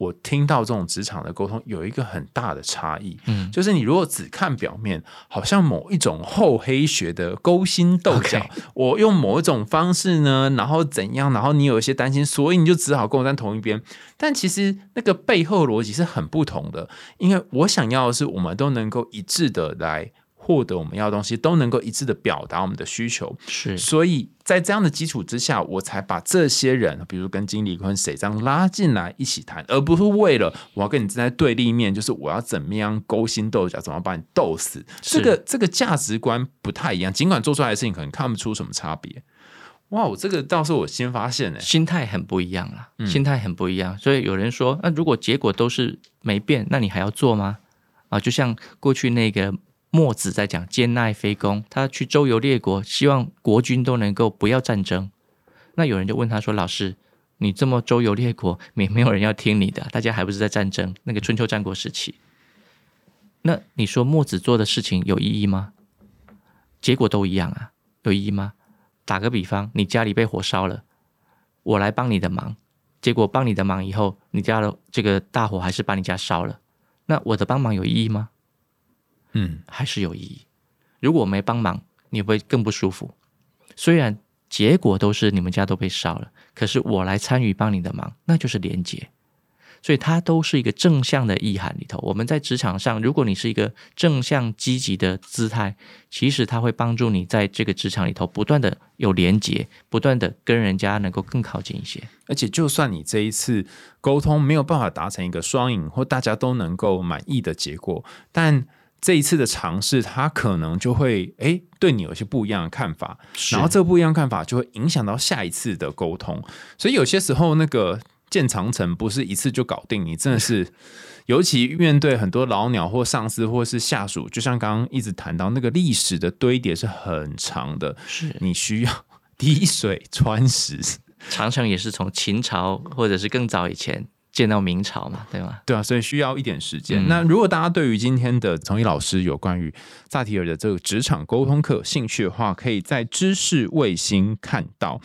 我听到这种职场的沟通有一个很大的差异，嗯，就是你如果只看表面，好像某一种厚黑学的勾心斗角我用某一种方式呢，然后怎样，然后你有一些担心，所以你就只好跟我站同一边。但其实那个背后逻辑是很不同的，因为我想要的是，我们都能够一致的来获得我们要的东西，都能够一致的表达我们的需求。是所以在这样的基础之下，我才把这些人，比如跟经理跟谁这样拉进来一起谈，而不是为了我要跟你站在对立面，就是我要怎么样勾心斗角，怎么把你斗死。这个这个价值观不太一样，尽管做出来的事情可能看不出什么差别。哇，我这个倒是我新发现的、心态很不一样啦，嗯心态很不一样。所以有人说，那如果结果都是没变，那你还要做吗？啊，就像过去那个墨子在讲兼爱非攻，他去周游列国，希望国君都能够不要战争。那有人就问他说：“老师，你这么周游列国，也没有人要听你的，大家还不是在战争？那个春秋战国时期，那你说墨子做的事情有意义吗？结果都一样啊，有意义吗？打个比方，你家里被火烧了，我来帮你的忙，结果帮你的忙以后，你家的这个大火还是把你家烧了，那我的帮忙有意义吗？嗯，还是有意义。如果我没帮忙，你会更不舒服？虽然结果都是你们家都被烧了，可是我来参与帮你的忙，那就是连结。所以它都是一个正向的意涵里头。我们在职场上，如果你是一个正向积极的姿态，其实它会帮助你在这个职场里头不断的有连接，不断的跟人家能够更靠近一些。而且就算你这一次沟通没有办法达成一个双赢或大家都能够满意的结果，但这一次的尝试，他可能就会诶对你有一些不一样的看法，然后这不一样的看法就会影响到下一次的沟通。所以有些时候那个建长城不是一次就搞定，你真的是。尤其面对很多老鸟或上司或是下属，就像刚刚一直谈到那个历史的堆叠是很长的，是，你需要滴水穿石。长城也是从秦朝或者是更早以前建到明朝嘛，对吗？对啊，所以需要一点时间。嗯那如果大家对于今天的从一老师有关于萨提尔的这个职场沟通课有兴趣的话，可以在知识卫星看到。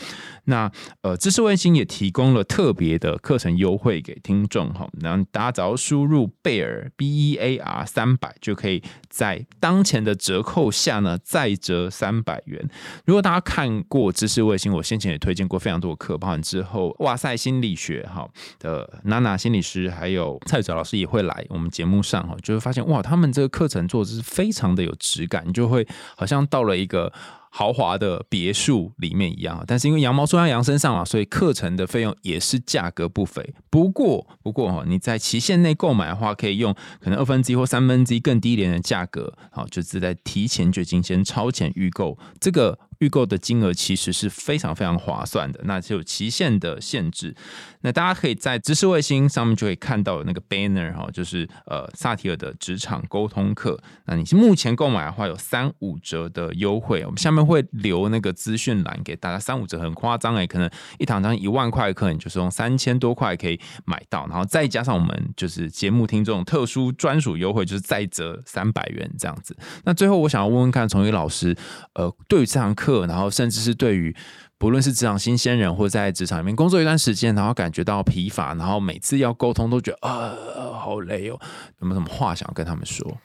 那呃，知识卫星也提供了特别的课程优惠给听众哈，然后大家只要输入贝尔 B E A R 三百，就可以在当前的折扣下呢再折三百元。如果大家看过知识卫星，我先前也推荐过非常多的课，包含之后哇塞心理学哈的娜娜心理师，还有蔡哲老师也会来我们节目上哈，就会发现哇，他们这个课程做的是非常的有质感，就会好像到了一个。豪华的别墅里面一样，但是因为羊毛出在羊身上嘛，所以课程的费用也是价格不菲。不过，不过哈，你在期限内购买的话，可以用可能二分之一或三分之一更低廉的价格，好，就是在提前就金先超前预购这个。预购的金额其实是非常非常划算的，那就有期限的限制。那大家可以在知识卫星上面就可以看到有那个 banner 哈，就是呃萨提尔的职场沟通课。那你目前购买的话有三五折的优惠，我们下面会留那个资讯栏给大家，三五折很夸张哎，可能一堂堂一万块的课，你就是用三千多块可以买到，然后再加上我们就是节目听众特殊专属优惠，就是再折三百元这样子。那最后我想要问问看，从宇老师，呃，对于这堂课。然后，甚至是对于不论是职场新鲜人，或在职场里面工作一段时间，然后感觉到疲乏，然后每次要沟通都觉得啊、好累哦，有没有什么话想跟他们说？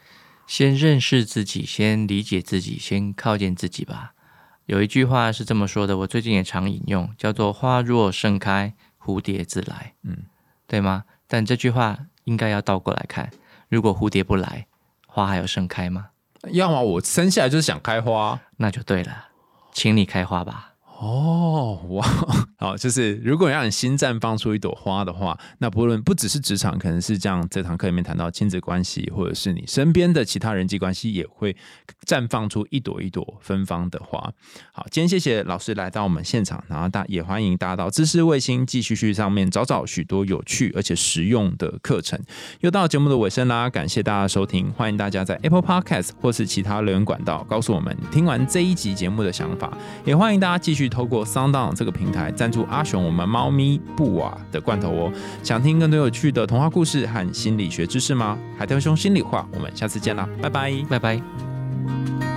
先认识自己，先理解自己，先靠近自己吧。有一句话是这么说的，我最近也常引用，叫做“花若盛开，蝴蝶自来”，嗯，对吗？但这句话应该要倒过来看，如果蝴蝶不来，花还有盛开吗？要么我生下来就是想开花。那就对了，请你开花吧。哦，哇，好，就是如果让你心绽放出一朵花的话，那不论不只是职场，可能是像这堂课里面谈到亲子关系，或者是你身边的其他人际关系，也会绽放出一朵一朵芬芳的花。好，今天谢谢老师来到我们现场，然后大也欢迎大家到知识卫星继续去上面找找许多有趣而且实用的课程。又到节目的尾声啦，感谢大家收听，欢迎大家在 Apple Podcast 或是其他留言管道告诉我们听完这一集节目的想法，也欢迎大家继续透过 Sound 这个平台赞助阿雄我们猫咪布瓦的罐头哦。想听更多有趣的童话故事和心理学知识吗？海豚兄心里话，我们下次见啦，拜拜。拜拜。